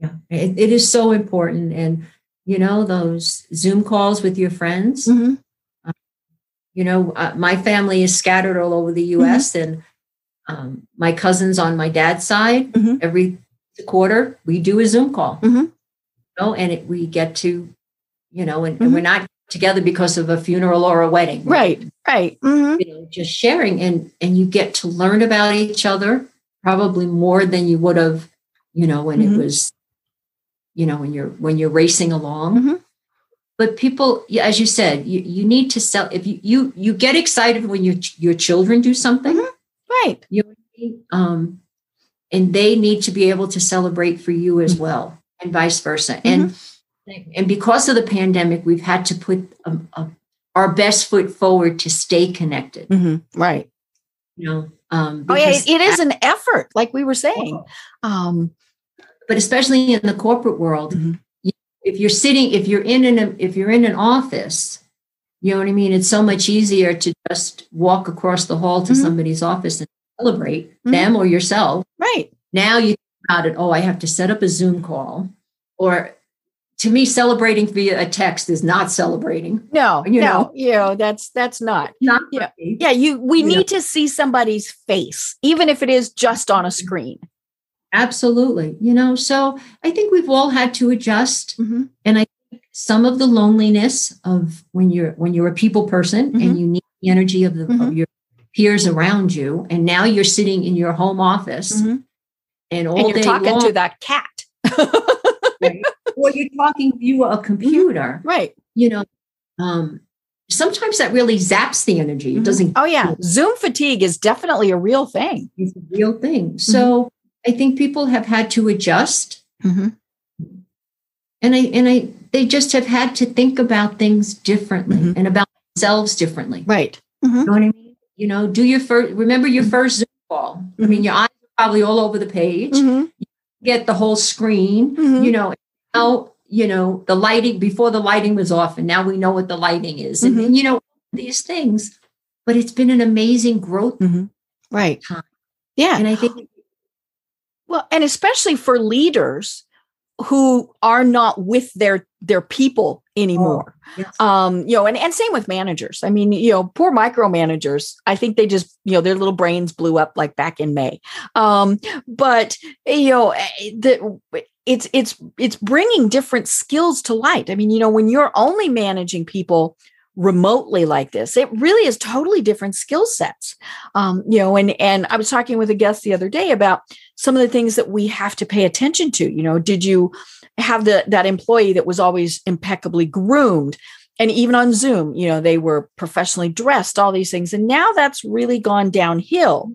Yeah, it, it is so important. And, you know, those Zoom calls with your friends, Mhm. You know, uh, my family is scattered all over the US and um, my cousins on my dad's side, Mhm. every quarter, we do a Zoom call, Mhm. you know, and it, we get to, you know, and, Mm-hmm. and we're not together because of a funeral or a wedding. right right Mhm. You know, just sharing and, and you get to learn about each other probably more than you would have, you know, when it was, you know, when you're, when you're racing along Mhm. But people as you said you, you need to sell if you, you you get excited when your your children do something Mhm. right you know what I mean? um and they need to be able to celebrate for you as Mm-hmm. well and vice versa and and because of the pandemic we've had to put um, uh, our best foot forward to stay connected Mhm. right you know um oh yeah it, it is an effort like we were saying um but especially in the corporate world Mhm. you- if you're sitting if you're in an if you're in an office you know what i mean it's so much easier to just walk across the hall to Mhm. somebody's office and celebrate Mhm. them or yourself right now you think about it oh i have to set up a zoom call or to me celebrating via a text is not celebrating No, You no, know. you know, that's that's not. not Yeah. Yeah, you we You know. need to see somebody's face, even if it is just on a screen. Absolutely you know so i think we've all had to adjust Mm-hmm. some of the loneliness of when you're when you're a people person Mhm. and you need the energy of the of Mhm. your peers around you and now you're sitting in your home office and all And you're day talking long, to that cat. or you're talking via a computer right. you know um sometimes that really zaps the energy it Mhm. doesn't Oh yeah. Zoom fatigue is definitely a real thing. it's a real thing so i think people have had to adjust Mm-hmm. and i and i they just have had to think about things differently Mhm. and about themselves differently Right. You know what I mean? You know, do your first, remember your first Zoom call. I mean, your eyes are probably all over the page, Mm-hmm. get the whole screen, you know. Now you know, the lighting before the lighting was off, and now we know what the lighting is. And, and, you know, these things, but it's been an amazing growth. Right. Time. Yeah. And I think Well, and especially for leaders who are not with their their people anymore. yes. Um, you know, and, and same with managers. I mean, you know, poor micromanagers, I think they just, you know, their little brains blew up like back in May. Um, but you know, eh, the it's it's it's bringing different skills to light. I mean, you know, when you're only managing people remotely like this. It really is totally different skill sets. Um, you know and and i was talking with a guest the other day about some of the things that we have to pay attention to. You know did you have the that employee that was always impeccably groomed? And even on zoom you know they were professionally dressed all these things. And now that's really gone downhill.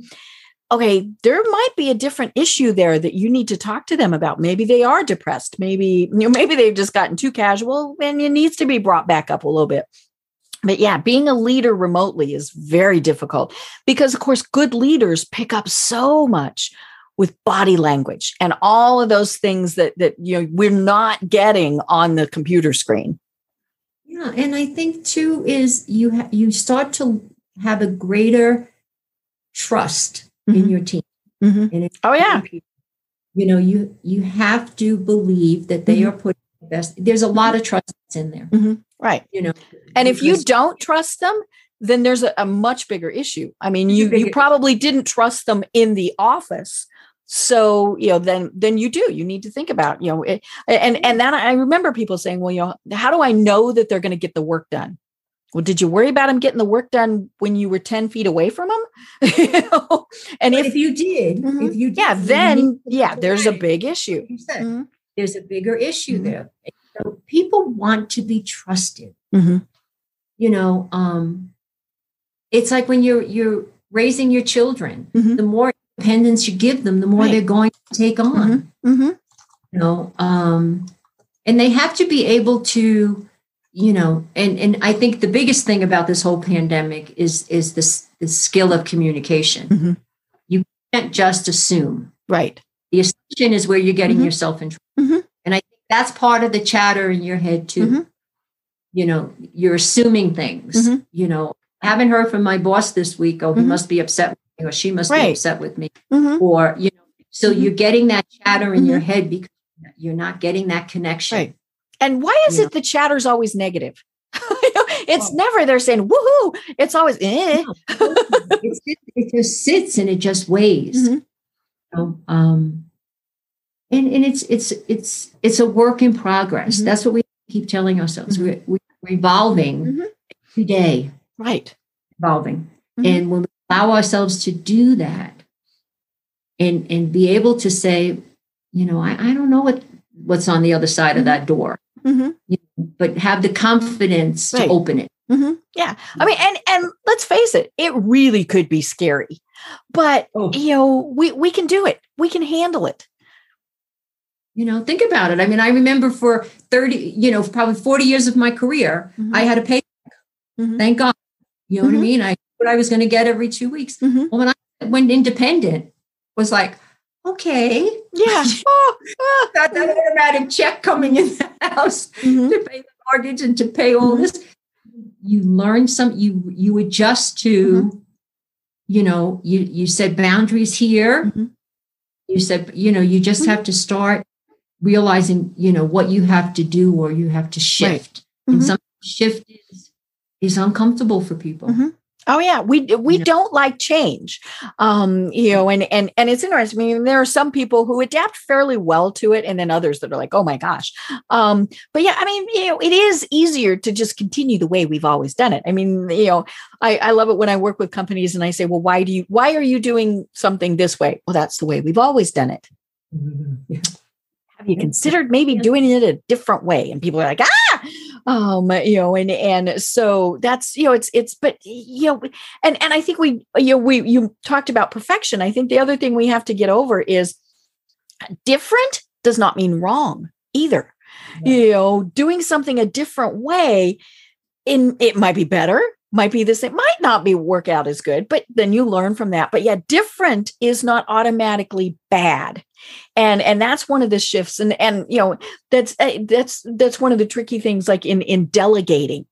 Okay there might be a different issue there that you need to talk to them about. Maybe they are depressed. Maybe you know maybe they've just gotten too casual and it needs to be brought back up a little bit but yeah, being a leader remotely is very difficult because, of course, good leaders pick up so much with body language and all of those things that that you know we're not getting on the computer screen. Yeah, and I think too is you ha- you start to have a greater trust in Mhm. your team. Mhm. And it's Oh, yeah. you know you you have to believe that they Mhm. are putting the best. There's a lot of trust that's in there. Right. You know, And if you don't trust them, then there's a, a much bigger issue. I mean, you you probably didn't trust them in the office. So, you know, then then you do. You need to think about, you know, it, and and then I remember people saying, well, you know, how do I know that they're going to get the work done? Well, did you worry about them getting the work done when you were 10 feet away from them? You know? And if, if, you did, Mhm. if you did, yeah, then yeah, there's a big issue. Like you said, Mhm. there's a bigger issue Mhm. there. So people want to be trusted. Mhm. You know, um, it's like when you're you're raising your children. Mhm. The more independence you give them, the more Right. they're going to take on. Mhm. You know, um, and they have to be able to, you know, and and I think the biggest thing about this whole pandemic is is this the skill of communication. Mhm. You can't just assume. Right. The assumption is where you're getting Mhm. yourself in trouble. Mhm. And I think that's part of the chatter in your head too. Mhm. You know, you're assuming things. Mhm. You know, I haven't heard from my boss this week. Oh, he Mhm. must be upset with me, or she must Right. be upset with me. Mhm. Or, you know, so Mhm. you're getting that chatter in your head because you're not getting that connection. Right. And why is Yeah. it the chatter's always negative? It's Oh. never they're saying woohoo. It's always eh. No, it's just, it just sits and it just weighs. Mhm. You know? um, and and it's it's it's it's a work in progress. Mhm. That's what we keep telling ourselves. Mhm. We're, we're evolving Mhm. every day, Right. evolving. Mhm. And when we allow ourselves to do that, and and be able to say, you know, I, I don't know what what's on the other side of that door, Mhm. but have the confidence Right. to open it. Yeah. I mean, and and let's face it, it really could be scary. But Oh. you know, we we can do it. We can handle it. You know, think about it. I mean, I remember for 30, you know, probably 40 years of my career, Mhm. I had a pay. Mhm. Thank God. You know what Mhm. I mean? I what I was going to get every two weeks. Mhm. Well, when I went independent, was like, okay, Yeah. Oh, ah. got that automatic check coming in the house Mhm. to pay the mortgage and to pay all this. You learn some. You you adjust to. You know, you you set boundaries here. You said, you know, you just have to start realizing, you know, what you have to do or you have to shift. And Mhm. some shift is is uncomfortable for people. Mhm. Oh yeah, we we don't like change, um, you know, and and and it's interesting. I mean, there are some people who adapt fairly well to it, and then others that are like, "Oh my gosh!" Um, but yeah, I mean, you know, it is easier to just continue the way we've always done it. I mean, you know, I I love it when I work with companies and I say, "Well, why do you why are you doing something this way?" Well, that's the way we've always done it. Yeah. Have you considered maybe doing it a different way? And people are like, ah, um, you know, and and so that's you know, it's it's but you know, and and I think we you know we you talked about perfection. I think the other thing we have to get over is different does not mean wrong either. Yeah. You know, doing something a different way in it might be better, might be the same, might not be work out as good, but then you learn from that. But yeah, different is not automatically bad. And and that's one of the shifts. And and you know, that's eh, that's that's one of the tricky things like in in delegating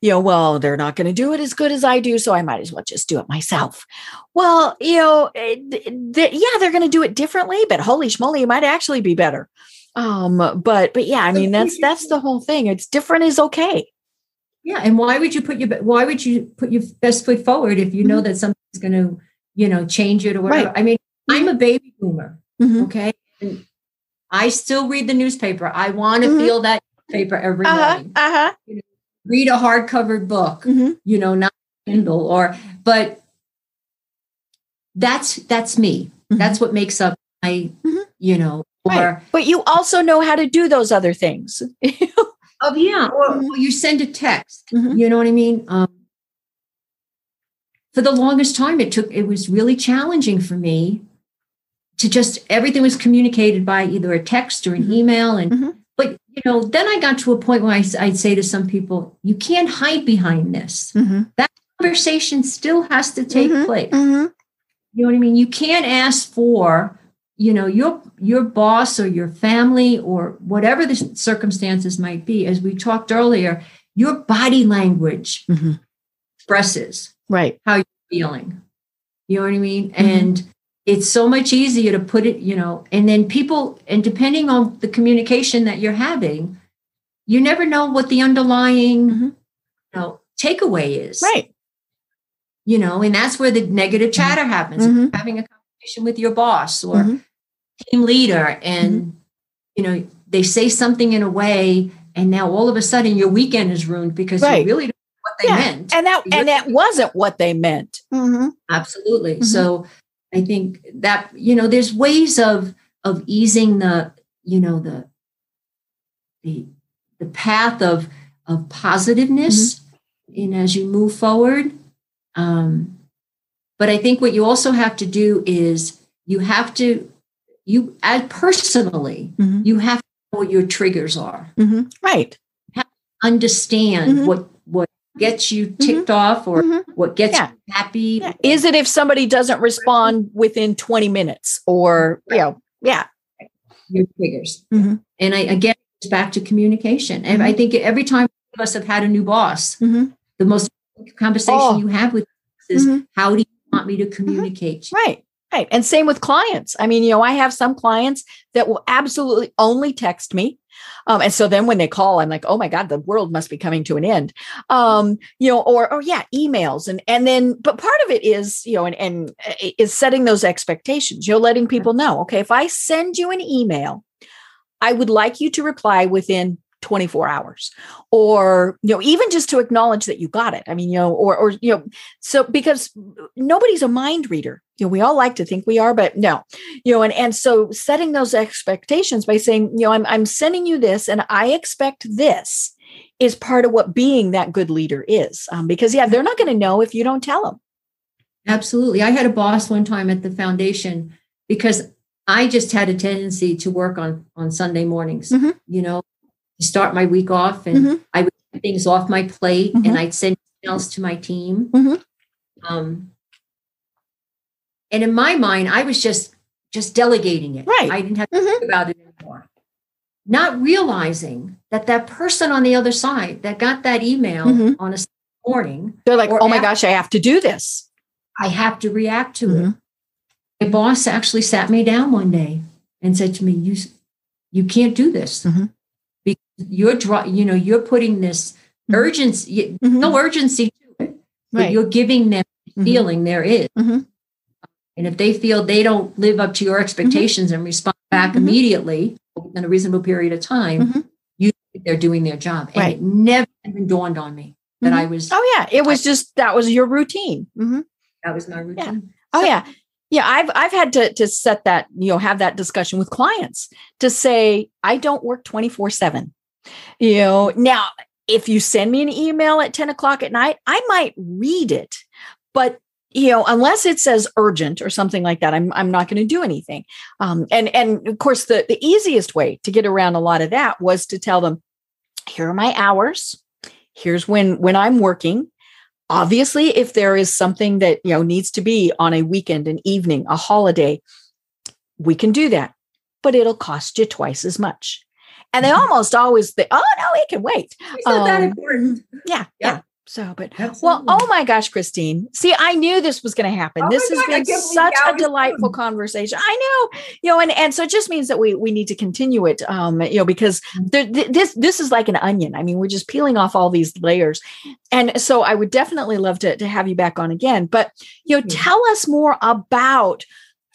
you know, well, they're not going to do it as good as I do, so I might as well just do it myself. Well, you know, eh, yeah, they're going to do it differently, but holy schmoly, it might actually be better. Um, but but yeah, I mean, that's that's the whole thing. It's different is okay. Yeah, and why would you put your why would you put your best foot forward if you know mm-hmm. that something's going to you know change it or whatever? Right. I mean, I'm a baby boomer, mm-hmm. okay, and I still read the newspaper. I want to mm-hmm. feel that paper every uh-huh, morning. Uh-huh. You know, read a hardcover book, mm-hmm. you know, not Kindle or but that's that's me. Mm-hmm. That's what makes up my, mm-hmm. you know, or right. but you also know how to do those other things. oh yeah, or mm-hmm. you send a text. Mm-hmm. You know what I mean? Um, for the longest time, it took it was really challenging for me to just everything was communicated by either a text or an mm-hmm. email and but you know, then I got to a point where I, would say to some people, "You can't hide behind this. Mm-hmm. That conversation still has to take mm-hmm. place." Mm-hmm. You know what I mean? You can't ask for, you know, your your boss or your family or whatever the circumstances might be. As we talked earlier, your body language mm-hmm. expresses right how you're feeling. You know what I mean? Mm-hmm. And it's so much easier to put it, you know, and then people, and depending on the communication that you're having, you never know what the underlying, mm-hmm. you know, takeaway is. Right. You know, and that's where the negative mm-hmm. chatter happens. Mm-hmm. Having a conversation with your boss or mm-hmm. Team leader, and, mm-hmm. you know, they say something in a way, and now all of a sudden your weekend is ruined because right. you really don't know what they yeah. meant. And that, and that wasn't what they meant. Mm-hmm. Absolutely. So, I think that you know there's ways of of easing the you know the the the path of of positiveness mm-hmm. in as you move forward. Um, but I think what you also have to do is you have to you as personally mm-hmm. you have to know what your triggers are. Mm-hmm. Right. understand mm-hmm. what what gets you mm-hmm. ticked off or mm-hmm. what gets yeah. you happy. Yeah. Is it if somebody doesn't respond within 20 minutes or, you know, yeah. Your triggers. Mm-hmm. And I, again, it's back to communication. And I think every time of us have had a new boss, the most conversation oh. you have with is how do you want me to communicate? Right. Right. And same with clients. I mean, you know, I have some clients that will absolutely only text me um, and so then when they call, I'm like, oh my God, the world must be coming to an end. Um, you know, or or yeah, emails. And and then but part of it is, you know, and, and uh, is setting those expectations, you know, letting people know, okay, if I send you an email, I would like you to reply within 24 hours or you know even just to acknowledge that you got it i mean you know or or you know so because nobody's a mind reader you know we all like to think we are but no you know and and so setting those expectations by saying you know i'm i'm sending you this and i expect this is part of what being that good leader is um, because yeah they're not going to know if you don't tell them absolutely i had a boss one time at the foundation because I just had a tendency to work on on Sunday mornings. Mm-hmm. You know, start my week off and mm-hmm. I would get things off my plate mm-hmm. and I'd send emails to my team. Mm-hmm. Um, and in my mind, I was just just delegating it. Right. I didn't have to think mm-hmm. about it anymore. Not realizing that that person on the other side that got that email mm-hmm. on a morning, they're like, "Oh my after, gosh, I have to do this. I have to react to it." Mm-hmm. My boss actually sat me down one day and said to me, "You, you can't do this you're draw, you know, you're putting this mm-hmm. urgency, mm-hmm. no urgency to it, but right. you're giving them mm-hmm. feeling there is. Mm-hmm. And if they feel they don't live up to your mm-hmm. expectations and respond back immediately in a reasonable period of time, you they're doing their job. And right. it never even dawned on me that I was. Oh yeah, it was I, just that was your routine. That was my routine. Yeah. Oh so, yeah, yeah i've i've had to to set that you know have that discussion with clients to say i don't work 24 7 you know, now if you send me an email at 10 o'clock at night, I might read it, but you know, unless it says urgent or something like that, I'm I'm not going to do anything. Um, and and of course, the the easiest way to get around a lot of that was to tell them, here are my hours. Here's when when I'm working. Obviously if there is something that you know needs to be on a weekend an evening a holiday we can do that but it'll cost you twice as much and they Mhm. almost always think oh no it can wait It's not that Um, important. yeah Yeah. yeah so but well oh my gosh christine. See i knew this was going to happen. Oh this has God, been such a delightful conversation. I know you know and and so it just means that we we need to continue it um you know because Mm. there, th- this this is like an onion. I mean we're just peeling off all these layers. And so i would definitely love to, to have you back on again. But you know Yeah. tell us more about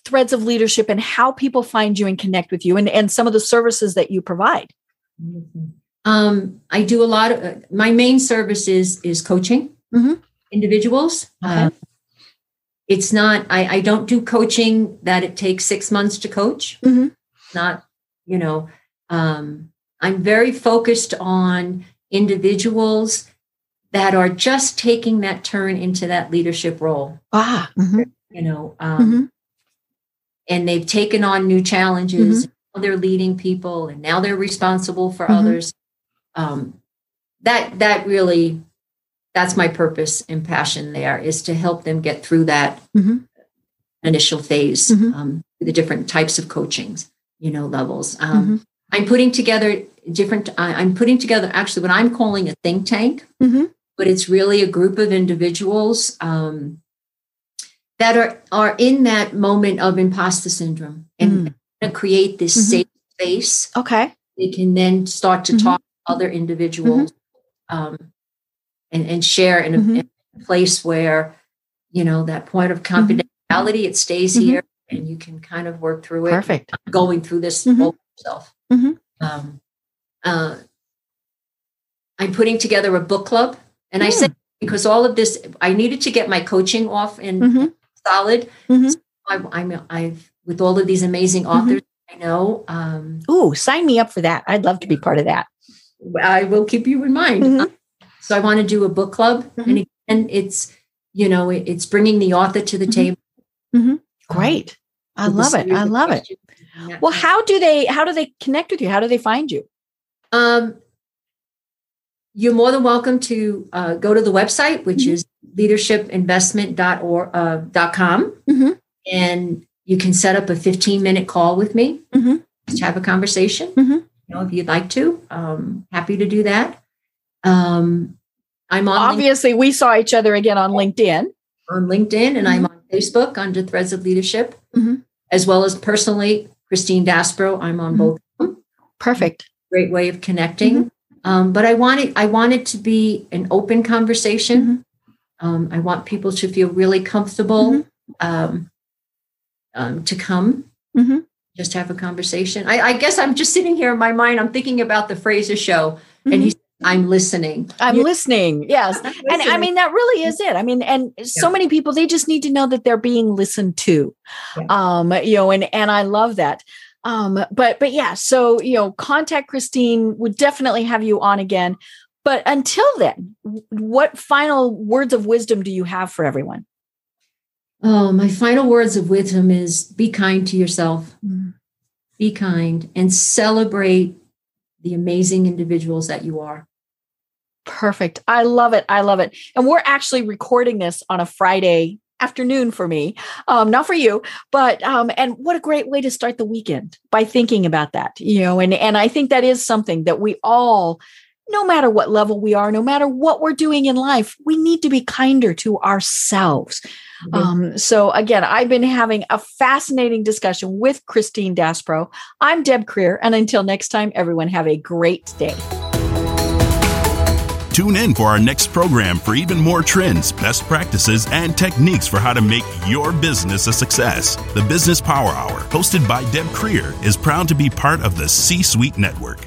threads of leadership and how people find you and connect with you and, and some of the services that you provide Um, I do a lot of uh, my main service is is coaching Mhm. individuals. Okay. Uh, it's not I, I don't do coaching that it takes six months to coach. Mhm. Not you know um, I'm very focused on individuals that are just taking that turn into that leadership role. ah mhm, You know, um, mhm, and they've taken on new challenges. Now They're leading people, and now they're responsible for Mhm. others. Um, that that really, that's my purpose and passion. There is to help them get through that Mhm. initial phase, Mhm. um, the different types of coachings, you know, levels. Um, Mhm. I'm putting together different. I, I'm putting together actually what I'm calling a think tank mhm. but it's really a group of individuals um, that are are in that moment of imposter syndrome and Mm. create this Mhm. safe space. okay They can then start to Mhm. talk other individuals um, and and share in a, Mhm. in a place where you know that point of confidentiality it stays Mhm. here and you can kind of work through it perfect going through this yourself. Um, uh, I'm putting together a book club, and I said because all of this, I needed to get my coaching off and solid. Mhm. I, I'm I've with all of these amazing Mm-hmm. authors I know. Um, Ooh, sign me up for that. I'd love to be part of that. I will keep you in mind. Mhm. Uh, so I want to do a book club, Mhm. and again, it's you know it's bringing the author to the Mhm. table. Mhm. Great. I love it. I love it. Well, how do they how do they connect with you? How do they find you? Um, you're more than welcome to uh, go to the website, which Mhm. is leadershipinvestment.org, uh, dot com, Mhm. and you can set up a 15 minute call with me, Mhm. just have a conversation. Know, if you'd like to, um, happy to do that. Um, I'm on, Obviously, we saw each other again on LinkedIn. on LinkedIn and I'm on Facebook under Threads of Leadership, Mhm. as well as personally, Christine Daspro. I'm on Mhm. both. of them. Perfect. great way of connecting. Mm-hmm. Um, but I want it, I want it to be an open conversation. Mm-hmm. Um, I want people to feel really comfortable Mhm. um, um, to come. Just have a conversation. I, I guess I'm just sitting here in my mind. I'm thinking about the Frasier show, and Mhm. he's I'm listening. I'm listening. Yes. I'm And I mean, that really is it. I mean, and so many people, they just need to know that they're being listened to. Yeah. Um, you know, and and I love that. Um, but but yeah, so you know, contact Christine would definitely have you on again. But until then, what final words of wisdom do you have for everyone? Oh, my final words of wisdom is: be kind to yourself. Mm. Be kind and celebrate the amazing individuals that you are. Perfect. I love it. I love it. And we're actually recording this on a Friday afternoon for me, um, not for you, but um, and what a great way to start the weekend by thinking about that, you know, and and I think that is something that we all, no matter what level we are, no matter what we're doing in life, we need to be kinder to ourselves. Um, so again, I've been having a fascinating discussion with Christine Daspro. I'm Deb Krier, and until next time, everyone have a great day. Tune in for our next program for even more trends, best practices, and techniques for how to make your business a success. The Business Power Hour, hosted by Deb Krier, is proud to be part of the C Suite Network.